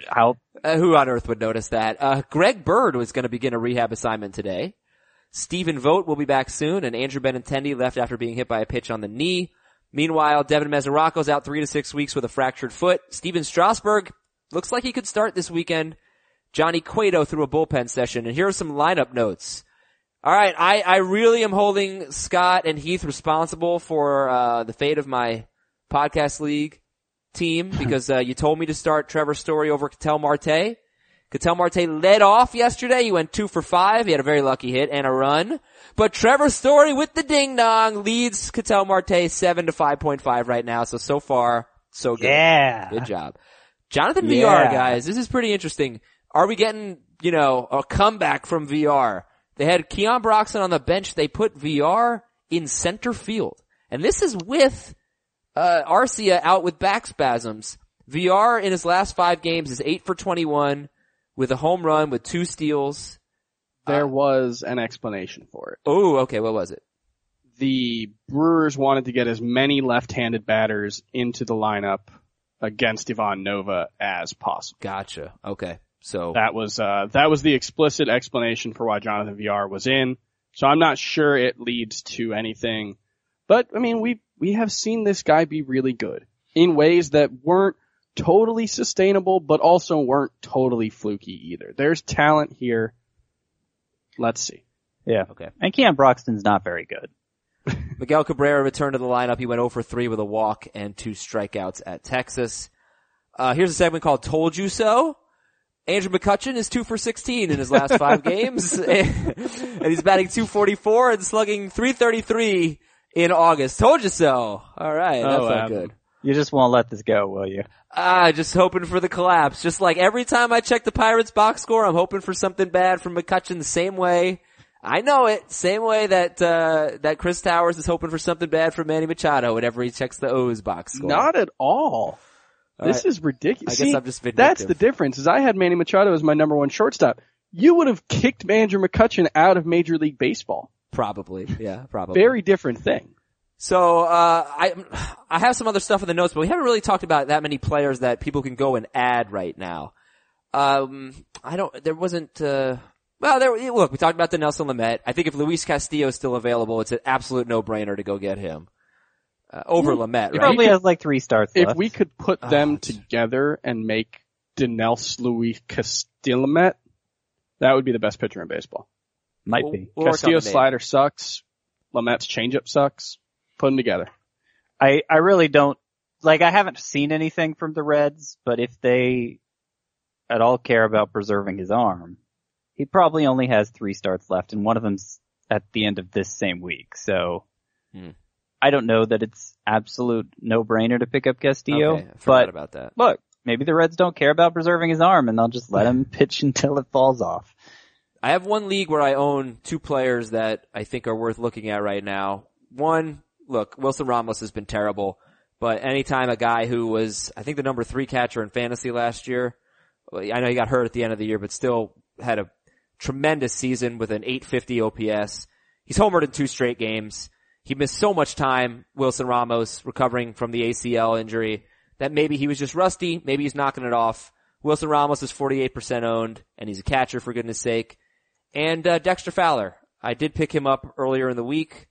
Uh, who on earth would notice that? Uh, Greg Bird was going to begin a rehab assignment today. Stephen Vogt will be back soon, and Andrew Benintendi left after being hit by a pitch on the knee. Meanwhile, Devin Mesoraco's out three to six weeks with a fractured foot. Stephen Strasburg looks like he could start this weekend. Johnny Cueto threw a bullpen session, and here are some lineup notes. All right, I, I really am holding Scott and Heath responsible for uh, the fate of my podcast league team because uh, you told me to start Trevor Story over Ketel Marte. Ketel Marte led off yesterday. He went two for five. He had a very lucky hit and a run. But Trevor Story with the ding dong leads Ketel Marte seven to five point five right now. So so far so good. yeah. Good job. Jonathan Yeah. Villar, guys, this is pretty interesting. Are we getting, you know, a comeback from Villar? They had Keon Broxton on the bench. They put Villar in center field. And this is with, uh, Arcia out with back spasms. Villar in his last five games is 8 for 21 with a home run with two steals. There was an explanation for it. Oh, okay, what was it? The Brewers wanted to get as many left-handed batters into the lineup against Ivan Nova as possible. Gotcha. Okay. So, That was uh, that was the explicit explanation for why Jonathan Villar was in. So I'm not sure it leads to anything, but I mean we we have seen this guy be really good in ways that weren't totally sustainable, but also weren't totally fluky either. There's talent here. Let's see. Yeah. Okay. And Cam Broxton's not very good. Miguel Cabrera returned to the lineup. He went 0 for 3 with a walk and two strikeouts at Texas. Uh, here's a segment called Told You So. Andrew McCutchen is 2 for 16 in his last five games. and he's batting 244 and slugging 333 in August. Told you so. Alright, that Oh, felt Adam. good. You just won't let this go, will you? Ah, just hoping for the collapse. Just like every time I check the Pirates box score, I'm hoping for something bad from McCutchen the same way. I know it. Same way that, uh, that Chris Towers is hoping for something bad from Manny Machado whenever he checks the O's box score. Not at all. All this right. is ridiculous. I guess I'm just vindictive. that's the difference. Is I had Manny Machado as my number one shortstop. You would have kicked Andrew McCutchen out of Major League Baseball. Probably. Yeah, probably. Very different thing. So, uh, I, I have some other stuff in the notes, but we haven't really talked about that many players that people can go and add right now. Um, I don't, there wasn't, uh, well, there, look, we talked about Dinelson Lamet. I think if Luis Castillo is still available, it's an absolute no-brainer to go get him. Uh, over Lamet, He right? probably has like three starts If left. we could put Oh, them gee. together and make Denels Luis Castillomet, that would be the best pitcher in baseball. Might We'll- be. we'll work Castillo's slider sucks. Lamet's changeup sucks. Put them together. I, I really don't, like I haven't seen anything from the Reds, but if they at all care about preserving his arm, he probably only has three starts left and one of them's at the end of this same week. So Hmm. I don't know that it's absolute no brainer to pick up Castillo, Okay, I forgot but about that. look, maybe the Reds don't care about preserving his arm and they'll just let him pitch until it falls off. I have one league where I own two players that I think are worth looking at right now. One, look, Wilson Ramos has been terrible, but anytime a guy who was, I think the number three catcher in fantasy last year, I know he got hurt at the end of the year, but still had a tremendous season with an 850 OPS. He's homered in two straight games. He missed so much time, Wilson Ramos, recovering from the ACL injury, that maybe he was just rusty, maybe he's knocking it off. Wilson Ramos is 48% owned, and he's a catcher for goodness sake. And, uh, Dexter Fowler. I did pick him up earlier in the week,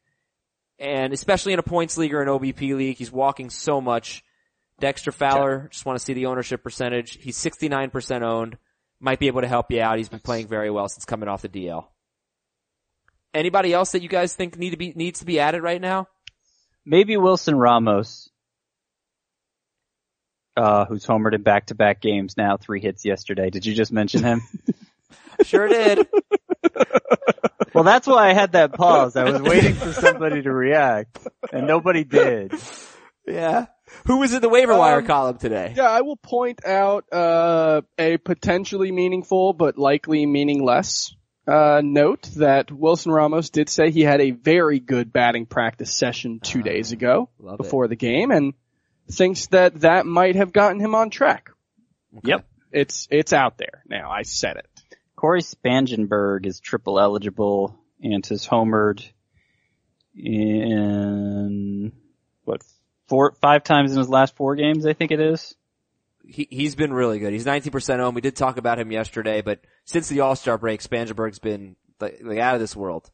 and especially in a points league or an OBP league, he's walking so much. Dexter Fowler, just want to see the ownership percentage. He's 69% owned. Might be able to help you out. He's been playing very well since coming off the DL. Anybody else that you guys think need to be, needs to be added right now? Maybe Wilson Ramos, uh, who's homered in back-to-back games now, three hits yesterday. Did you just mention him? Sure did. well, that's why I had that pause. I was waiting for somebody to react, and nobody did. yeah. Who was in the waiver wire Um, column today? Yeah, I will point out uh, a potentially meaningful but likely meaningless uh, note that Wilson Ramos did say he had a very good batting practice session two days ago Love it. before the game, and thinks that that might have gotten him on track. Yep. It's it's out there now. I said it. Cory Spangenberg is triple eligible and has homered in what four five times in his last four games, I think it is. He, he's been really good. He's 19% home. We did talk about him yesterday, but since the All-Star break, Spangenberg's been like, like out of this world.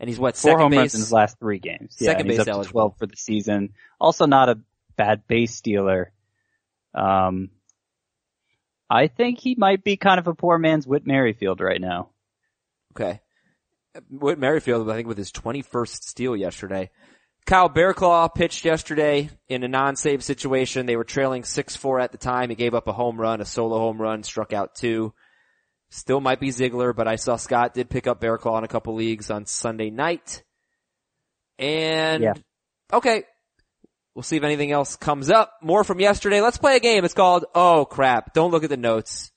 And he's what, Four second home base? runs in his last three games. Yeah, Second base eligible. twelve for the season. Also not a bad base stealer. Um I think he might be kind of a poor man's Whit Merrifield right now. Okay. Whit Merrifield, I think with his 21st steal yesterday. Kyle Barraclough pitched yesterday in a non-save situation. They were trailing 6-4 at the time. He gave up a home run, a solo home run, struck out two. Still might be Ziegler, but I saw Scott did pick up Barraclough in a couple leagues on Sunday night. And, Yeah. okay. We'll see if anything else comes up. More from yesterday. Let's play a game. It's called, oh crap. Don't look at the notes.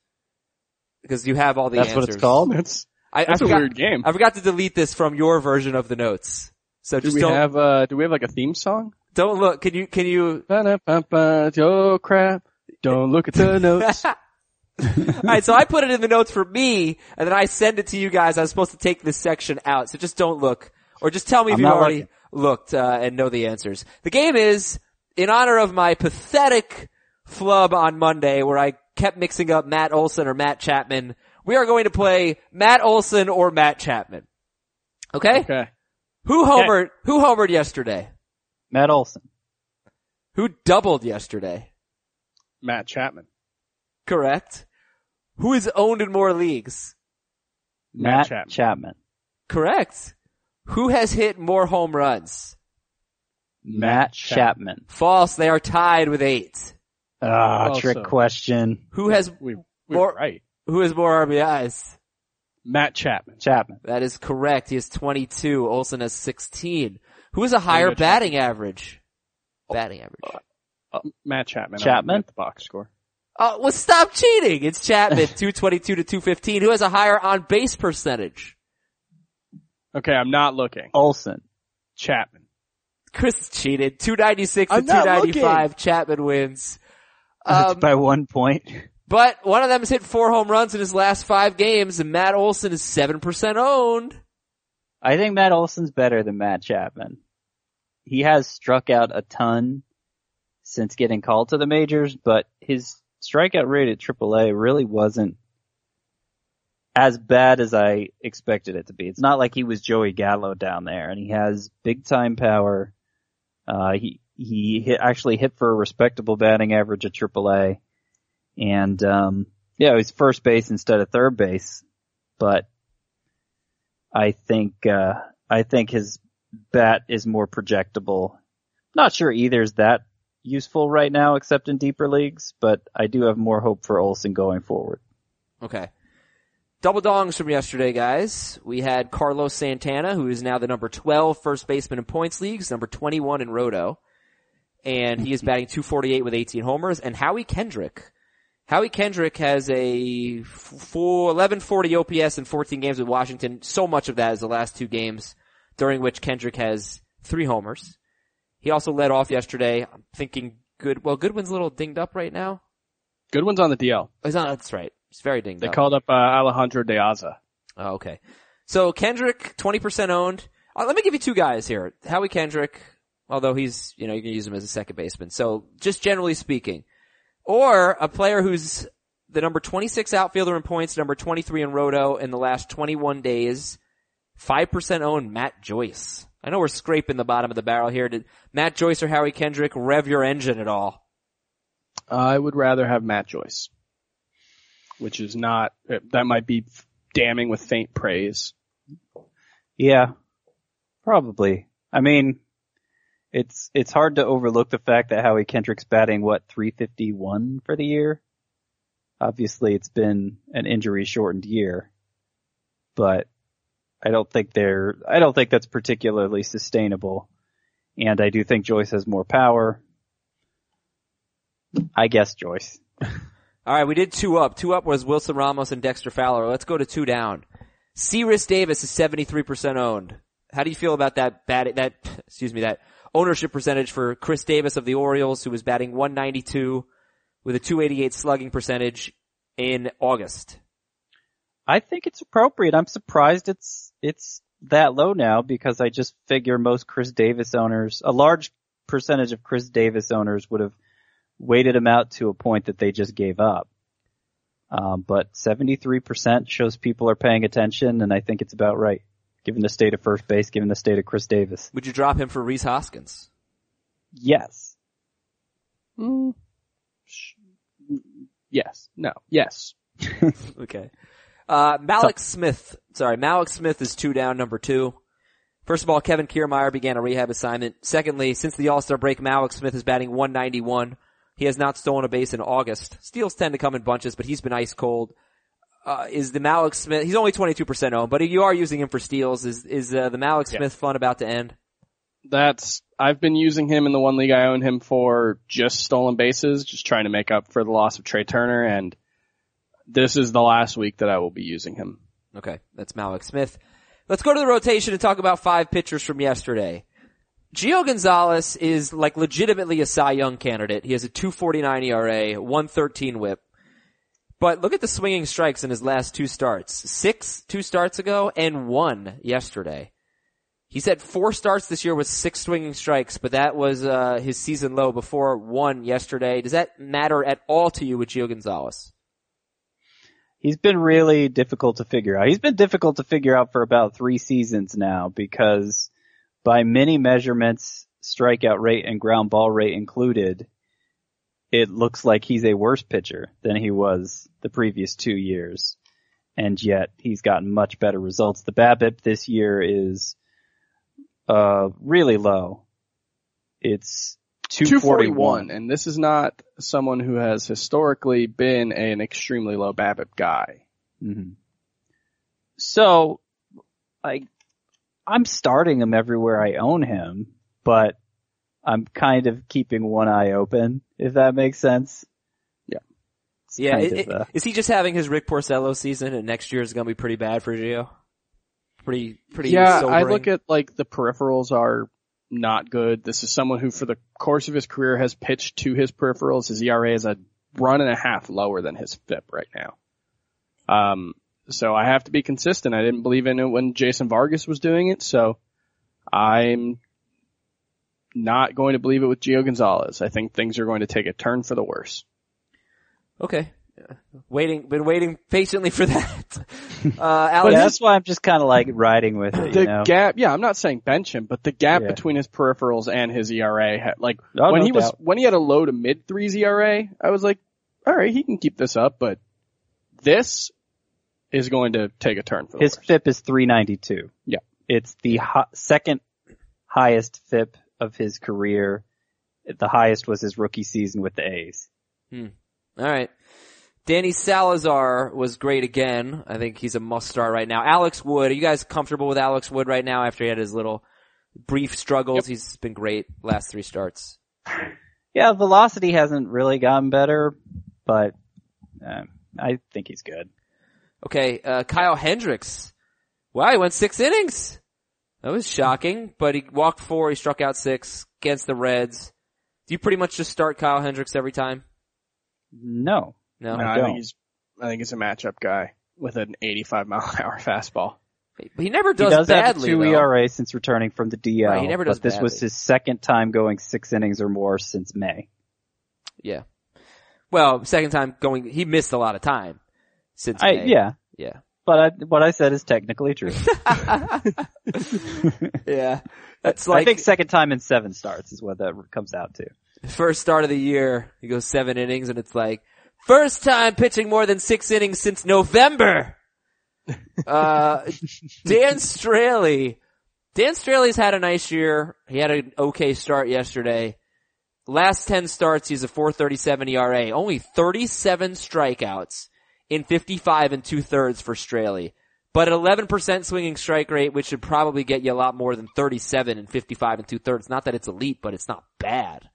Because you have all the answers. That's answers. what it's called? That's I, that's I a forgot, weird game. I forgot to delete this from your version of the notes. So Do just we don't, have uh do we have like a theme song? don't look. Can you, can you, Oh crap! Don't look at the notes. alright, so I put it in the notes for me, and then I send it to you guys. I was supposed to take this section out, so just don't look. Or just tell me if I'm you've already looking. Looked, uh, and know the answers. The game is, in honor of my pathetic flub on Monday, where I kept mixing up Matt Olson or Matt Chapman, we are going to play Matt Olson or Matt Chapman. Okay? okay. Who homered, who homered yesterday? Matt Olson. Who doubled yesterday? Matt Chapman. Correct. Who is owned in more leagues? Matt Matt Chapman. Chapman. Correct. Who has hit more home runs? Matt Chapman. False. They are tied with eight. Ah, Also- trick question. Who has We we More- right. who has more RBIs? Matt Chapman. Chapman. That is correct. He has 22. Olson has 16. Who has a higher go, batting average? Batting average. Uh, uh, Matt Chapman. Chapman? The box score. Oh, well stop cheating. It's Chapman, 222 to 215. Who has a higher on base percentage? Okay, I'm not looking. Olson. Chapman. Chris cheated. 296 to I'm not 295. Chapman wins. That's Um, by one point. But one of them has hit four home runs in his last five games, and Matt Olson is seven percent owned. I think Matt Olson's better than Matt Chapman. He has struck out a ton since getting called to the majors, but his strikeout rate at AAA really wasn't as bad as I expected it to be. It's not like he was Joey Gallo down there, and he has big time power. Uh, he he hit, actually hit for a respectable batting average at AAA, and um, yeah, he's first base instead of third base, but I think uh, I think his bat is more projectable. Not sure either is that useful right now, except in deeper leagues, but I do have more hope for Olson going forward. Okay. Double dongs from yesterday, guys. We had Carlos Santana, who is now the number 12 first baseman in points leagues, number 21 in Roto. And he is batting 248 with 18 homers. And Howie Kendrick. Howie Kendrick has a four, 1140 OPS in 14 games with Washington. So much of that is the last two games, during which Kendrick has three homers. He also led off yesterday. I'm thinking good, well, Goodwin's a little dinged up right now. Goodwin's on the DL. He's not, that's right. He's very dinged They up. called up uh, Alejandro De Aza. Oh, okay. So Kendrick, 20% owned. Uh, let me give you two guys here. Howie Kendrick, although he's, you know, you can use him as a second baseman. So just generally speaking. Or a player who's the number 26 outfielder in points, number 23 in roto in the last 21 days. 5% owned Matt Joyce. I know we're scraping the bottom of the barrel here. Did Matt Joyce or Howie Kendrick rev your engine at all? I would rather have Matt Joyce, which is not, that might be damning with faint praise. Yeah, probably. I mean, it's it's hard to overlook the fact that Howie Kendrick's batting what 351 for the year. Obviously, it's been an injury shortened year, but I don't think they're I don't think that's particularly sustainable. And I do think Joyce has more power. I guess Joyce. All right, we did two up. Two up was Wilson Ramos and Dexter Fowler. Let's go to two down. Chris Davis is 73% owned. How do you feel about that bat, that, excuse me, that ownership percentage for Chris Davis of the Orioles, who was batting 192 with a 288 slugging percentage in August? I think it's appropriate. I'm surprised it's, it's that low now because I just figure most Chris Davis owners, a large percentage of Chris Davis owners would have waited him out to a point that they just gave up. Um, but 73% shows people are paying attention and I think it's about right. Given the state of first base, given the state of Chris Davis. Would you drop him for Rhys Hoskins? Yes. Mm. Yes. No. Yes. okay. Uh, Mallex Smith, sorry, Malik Smith is two down, number two. First of all, Kevin Kiermaier began a rehab assignment. Secondly, since the All-Star break, Malik Smith is batting 191. He has not stolen a base in August. Steals tend to come in bunches, but he's been ice cold. Uh, is the Malik Smith, he's only 22% owned, but you are using him for steals. Is, is, uh, the Mallex Yeah. Smith fun about to end? That's, I've been using him in the one league I own him for just stolen bases, just trying to make up for the loss of Trey Turner and this is the last week that I will be using him. Okay, that's Malik Smith. Let's go to the rotation and talk about five pitchers from yesterday. Gio Gonzalez is like legitimately a Cy Young candidate. He has a 249 ERA, 113 whip. But look at the swinging strikes in his last two starts. Six two starts ago and one yesterday. He's had four starts this year with six swinging strikes, but that was uh, his season low before one yesterday. Does that matter at all to you with Gio Gonzalez? He's been really difficult to figure out. He's been difficult to figure out for about three seasons now because by many measurements, strikeout rate and ground ball rate included, it looks like he's a worse pitcher than he was the previous two years. And yet he's gotten much better results. The BABIP this year is, uh, really low. It's 241. 241, and this is not someone who has historically been an extremely low BABIP guy. hmm So, I, I'm starting him everywhere I own him, but I'm kind of keeping one eye open, if that makes sense. Yeah. It's Yeah, kind it- of, uh, it- is he just having his Rick Porcello season and next year is going to be pretty bad for Gio? Pretty, pretty yeah, sobering. I look at like the peripherals are not good. This is someone who for the course of his career has pitched to his peripherals. His ERA is a run and a half lower than his FIP right now. Um, so I have to be consistent. I didn't believe in it when Jason Vargas was doing it, so I'm not going to believe it with Gio Gonzalez. I think things are going to take a turn for the worse. Okay. Yeah. Waiting, been waiting patiently for that. Uh, but Alex, that's why I'm just kind of like riding with it, the you know? gap, yeah, I'm not saying bench him, but the gap Yeah. between his peripherals and his ERA, had, like Oh, when no he was when he had a low to mid threes ERA, I was like, all right, he can keep this up, but this is going to take a turn for the His worse. FIP is 392. Yeah. It's the hi- second highest FIP of his career. The highest was his rookie season with the A's. Hmm. all right. Danny Salazar was great again. I think he's a must start right now. Alex Wood, are you guys comfortable with Alex Wood right now after he had his little brief struggles? He's been great last three starts. Yeah, velocity hasn't really gotten better, but uh, I think he's good. Okay, uh, Kyle Hendricks. Wow, he went six innings. That was shocking, but he walked four, he struck out six against the Reds. Do you pretty much just start Kyle Hendricks every time? No. No? No, I I, think he's I think he's a matchup guy with an 85 mile an hour fastball. But he never does, He does, does have two though. ERA since returning from the DL. Right, he never does but this was his second time going six innings or more since May. Yeah. Well, second time going, he missed a lot of time since I, May. yeah, Yeah. but I, what I said is technically true. Yeah. That's like I think second time in seven starts is what that comes out to. first start of the year, he goes seven innings and it's like, first time pitching more than six innings since November. Uh, Dan Straily. Dan Straily's had a nice year. He had an okay start yesterday. Last 10 starts, he's a 437 ERA. Only 37 strikeouts in 55 and two thirds for Straily. But an 11% swinging strike rate, which should probably get you a lot more than 37 and 55 and two thirds. Not that it's elite, but it's not bad.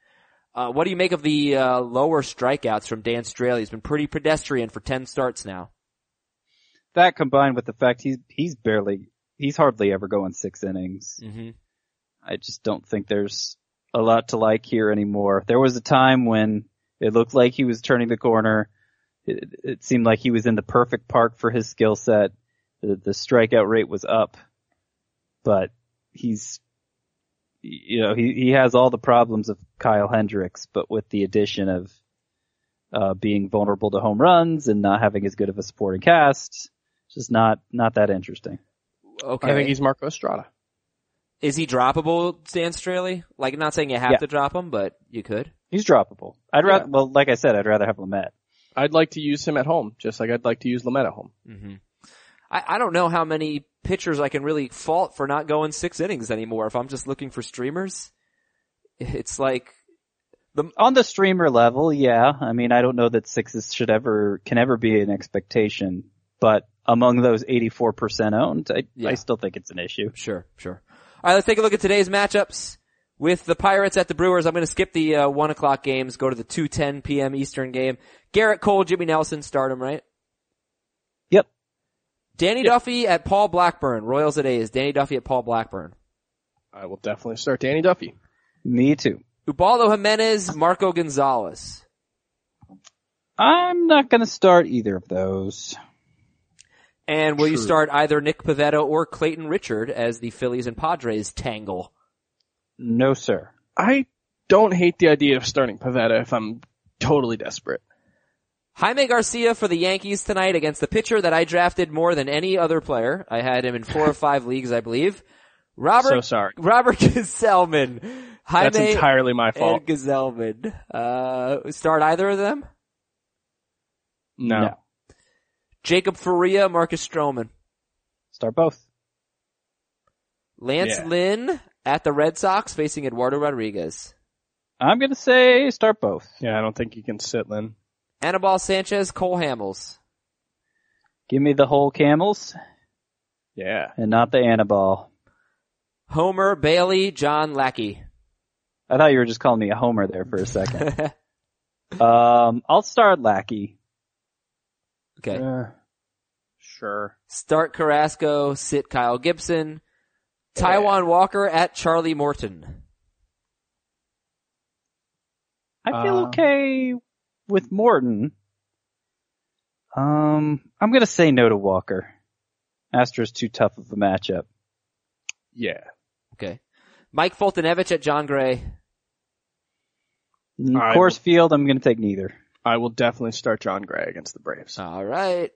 Uh, what do you make of the uh, lower strikeouts from Dan Straily? He's been pretty pedestrian for 10 starts now. That combined with the fact he's he's barely he's hardly ever going six innings. Mm-hmm. I just don't think there's a lot to like here anymore. There was a time when it looked like he was turning the corner. It, it seemed like he was in the perfect park for his skill set. The, the strikeout rate was up, but he's, you know, he, he has all the problems of Kyle Hendricks, but with the addition of, uh, being vulnerable to home runs and not having as good of a supporting cast, it's just not, not that interesting. Okay. I think he's Marco Estrada. Is he droppable, Dan Straily? Like, not saying you have Yeah. to drop him, but you could. He's droppable. I'd rather, Yeah. well, like I said, I'd rather have Lamet. I'd like to use him at home, just like I'd like to use Lamet at home. hmm I, I don't know how many pitchers I can really fault for not going six innings anymore. If I'm just looking for streamers, it's like, the, On the streamer level, yeah. I mean, I don't know that sixes should ever, can ever be an expectation, but among those 84% owned, I, Yeah. I still think it's an issue. sure, sure. All right, let's take a look at today's matchups with the Pirates at the Brewers. I'm going to skip the uh, one o'clock games, go to the 2:10 p.m. Eastern game. Gerrit Cole, Jimmy Nelson, start 'em, right? Yep. Danny Duffy at Paul Blackburn. Royals at A's. Danny Duffy at Paul Blackburn. I will definitely start Danny Duffy. Me too. Ubaldo Jimenez, Marco Gonzalez. I'm not gonna start either of those. And will you start either Nick Pivetta or Clayton Richard as the Phillies and Padres tangle? No sir. I don't hate the idea of starting Pivetta if I'm totally desperate. Jaime Garcia for the Yankees tonight against the pitcher that I drafted more than any other player. I had him in four or five leagues, I believe. Robert So sorry. Robert Gsellman. Jaime That's entirely my fault. and Gsellman. Uh, start either of them? No. No. Jacob Faria, Marcus Stroman. Start both. Lance Yeah. Lynn at the Red Sox facing Eduardo Rodriguez. I'm gonna say start both. Yeah, I don't think you can sit Lynn. Anibal Sanchez, Cole Hamels. Give me the whole camels Yeah. and not the Annaball. Homer, Bailey, John Lackey. I thought you were just calling me a homer there for a second. um, I'll start Lackey. okay. Uh, sure. Start Carrasco, sit Kyle Gibson. Taijuan Walker at Charlie Morton. I feel Uh, okay with Morton. Um, I'm gonna say no to Walker. Astro's too tough of a matchup. Yeah. Okay. Mike Foltynewicz at Jon Gray. Mm, I Coors Field, I'm gonna take neither. I will definitely start Jon Gray against the Braves. All right.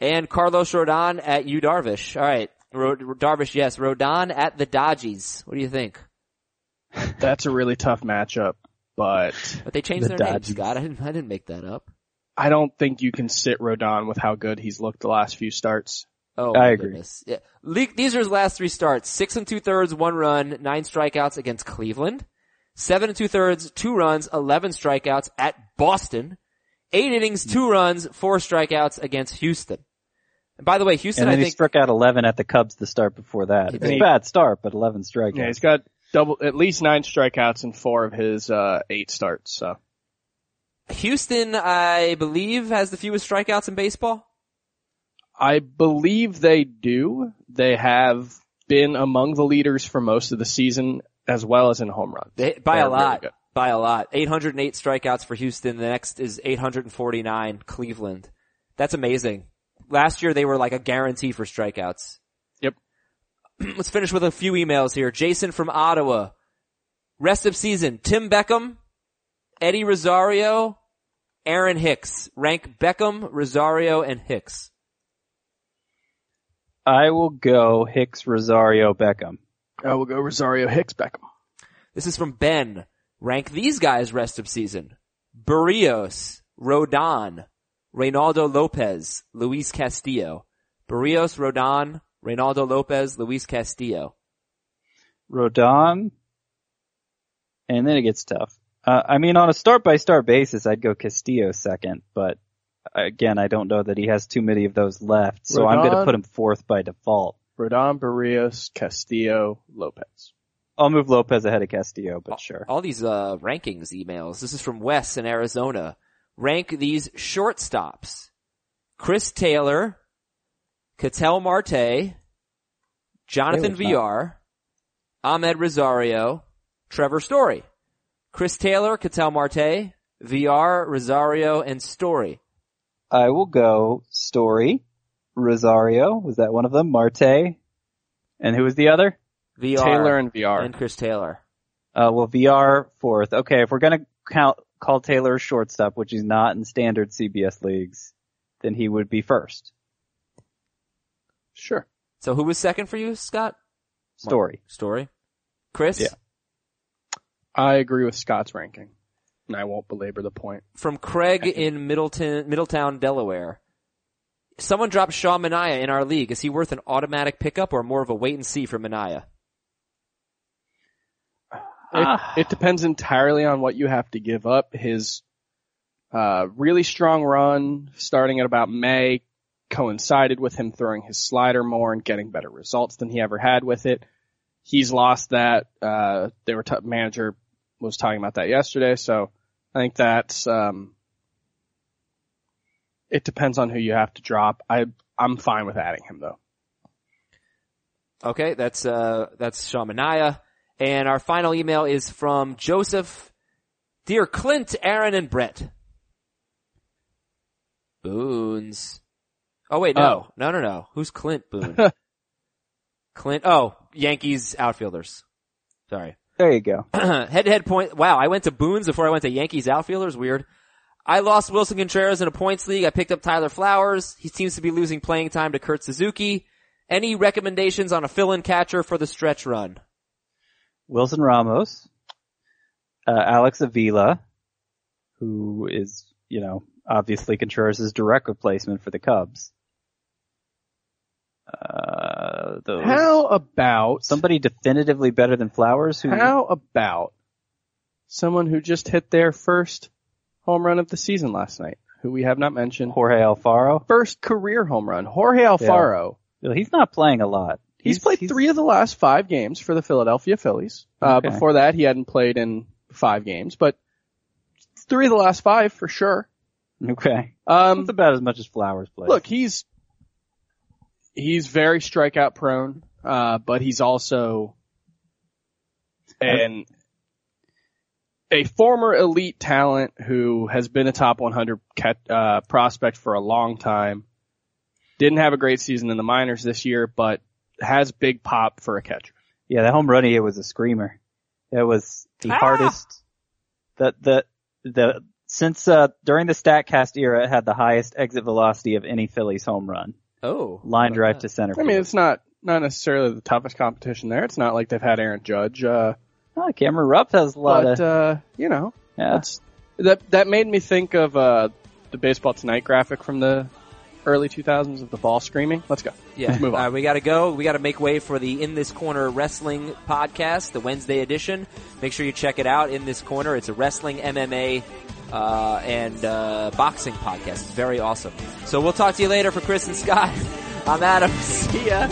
And Carlos Rodon at Yu Darvish. All right. Darvish, yes. Rodon at the Dodgies. What do you think? That's a really tough matchup, but But they changed The their name, Dodgers. Scott. I didn't, I didn't make that up. I don't think you can sit Rodon with how good he's looked the last few starts. Oh, I agree. goodness. Yeah. Le- these are his last three starts. Six and two thirds, one run, nine strikeouts against Cleveland. Seven and two thirds, two runs, eleven strikeouts at Boston. Eight innings, two runs, four strikeouts against Houston. And by the way, Houston, And then I he struck out 11 at the Cubs to start before that. He It's a bad start, but 11 strikeouts. Yeah, he's got double, at least nine strikeouts in four of his, uh, eight starts, so. Houston, I believe, has the fewest strikeouts in baseball. I believe they do. They have been among the leaders for most of the season as well as in home runs. They, by They're a lot. good. by a lot. 808 strikeouts for Houston. The next is 849 Cleveland. That's amazing. Last year they were like a guarantee for strikeouts. Yep. Let's finish with a few emails here. Jason from Ottawa. Rest of season. Tim Beckham, Eddie Rosario, Aaron Hicks. Rank Beckham, Rosario, and Hicks. I will go Hicks, Rosario, Beckham. I will go Rosario Hicks Beckham. This is from Ben. Rank these guys rest of season. Berrios, Rodon, Reynaldo Lopez, Luis Castillo. Berrios, Rodon, Reynaldo Lopez, Luis Castillo. Rodon, and then it gets tough. Uh, I mean, on a start by start basis, I'd go Castillo second, but again, I don't know that he has too many of those left, so I'm going to put him fourth by default. Rodon Berrios Castillo Lopez. I'll move Lopez ahead of Castillo, but sure. All these, uh, rankings emails. This is from Wes in Arizona. Rank these shortstops. Chris Taylor, Ketel Marte, Jonathan Taylor's not- Villar, Amed Rosario, Trevor Story. Chris Taylor, Ketel Marte, Villar, Rosario, and Story. I will go Story, Rosario, was that one of them? Marte, and who was the other? Villar Taylor and Villar. and Chris Taylor. Uh, well, Villar fourth. Okay, if we're gonna count, call Taylor a shortstop, which he's not in standard CBS leagues, then he would be first. Sure. So who was second for you, Scott? Story. Story. Chris? Yeah. I agree with Scott's ranking. And I won't belabor the point. From Craig in Middleton, Middletown, Delaware. Someone dropped Sean Manaea in our league. Is he worth an automatic pickup or more of a wait and see for Manaea? It, Ah. it depends entirely on what you have to give up. His uh, really strong run starting at about May coincided with him throwing his slider more and getting better results than he ever had with it. He's lost that. Uh, they were t- manager was talking about that yesterday, so I think that's um, it depends on who you have to drop. I I'm fine with adding him though. Okay, that's, uh, that's Sean Manaea. And our final email is from Joseph. Dear Clint, Aaron, and Brett. Boons. Oh wait, no. Oh. No, no, no. Who's Clint Boone? Clint, oh, Yankees outfielders. Sorry. There you go. head to head point. Wow, I went to Boone's before I went to Yankees outfielders. Weird. I lost Willson Contreras in a points league. I picked up Tyler Flowers. He seems to be losing playing time to Kurt Suzuki. Any recommendations on a fill-in catcher for the stretch run? Wilson Ramos, uh, Alex Avila, who is, you know, obviously Contreras' direct replacement for the Cubs. Uh, those, How about somebody definitively better than Flowers who, How about someone who just hit their first home run of the season last night, who we have not mentioned? Jorge Alfaro. First career home run, Jorge Alfaro. Well, He's not playing a lot. He's, played three of the last five games for the Philadelphia Phillies. Uh, Okay. Before that, he hadn't played in five games, but three of the last five for sure. Okay. Um, That's about as much as Flowers played. look, he's he's very strikeout prone, uh, but he's also an a former elite talent who has been a top 100 cat, uh, prospect for a long time. Didn't have a great season in the minors this year, but has big pop for a catcher. Yeah, that home run he hit was a screamer. It was the Ah! hardest. The the the since uh during the Statcast era, it had the highest exit velocity of any Phillies home run. Oh. Line drive about to center. I mean, it's not not necessarily the toughest competition there. It's not like they've had Aaron Judge, uh, oh, Cameron Rupp has a lot but of. uh, you know, yeah. That's that that made me think of uh the baseball tonight graphic from the early 2000s of the ball screaming. Let's go. Yeah. Let's move on. Right, we gotta go. We gotta make way for the In This Corner Wrestling podcast, the Wednesday edition. Make sure you check it out. In This Corner, it's a wrestling, MMA, uh, and, uh, boxing podcast. It's very awesome. So we'll talk to you later for Chris and Scott. I'm Adam. See ya.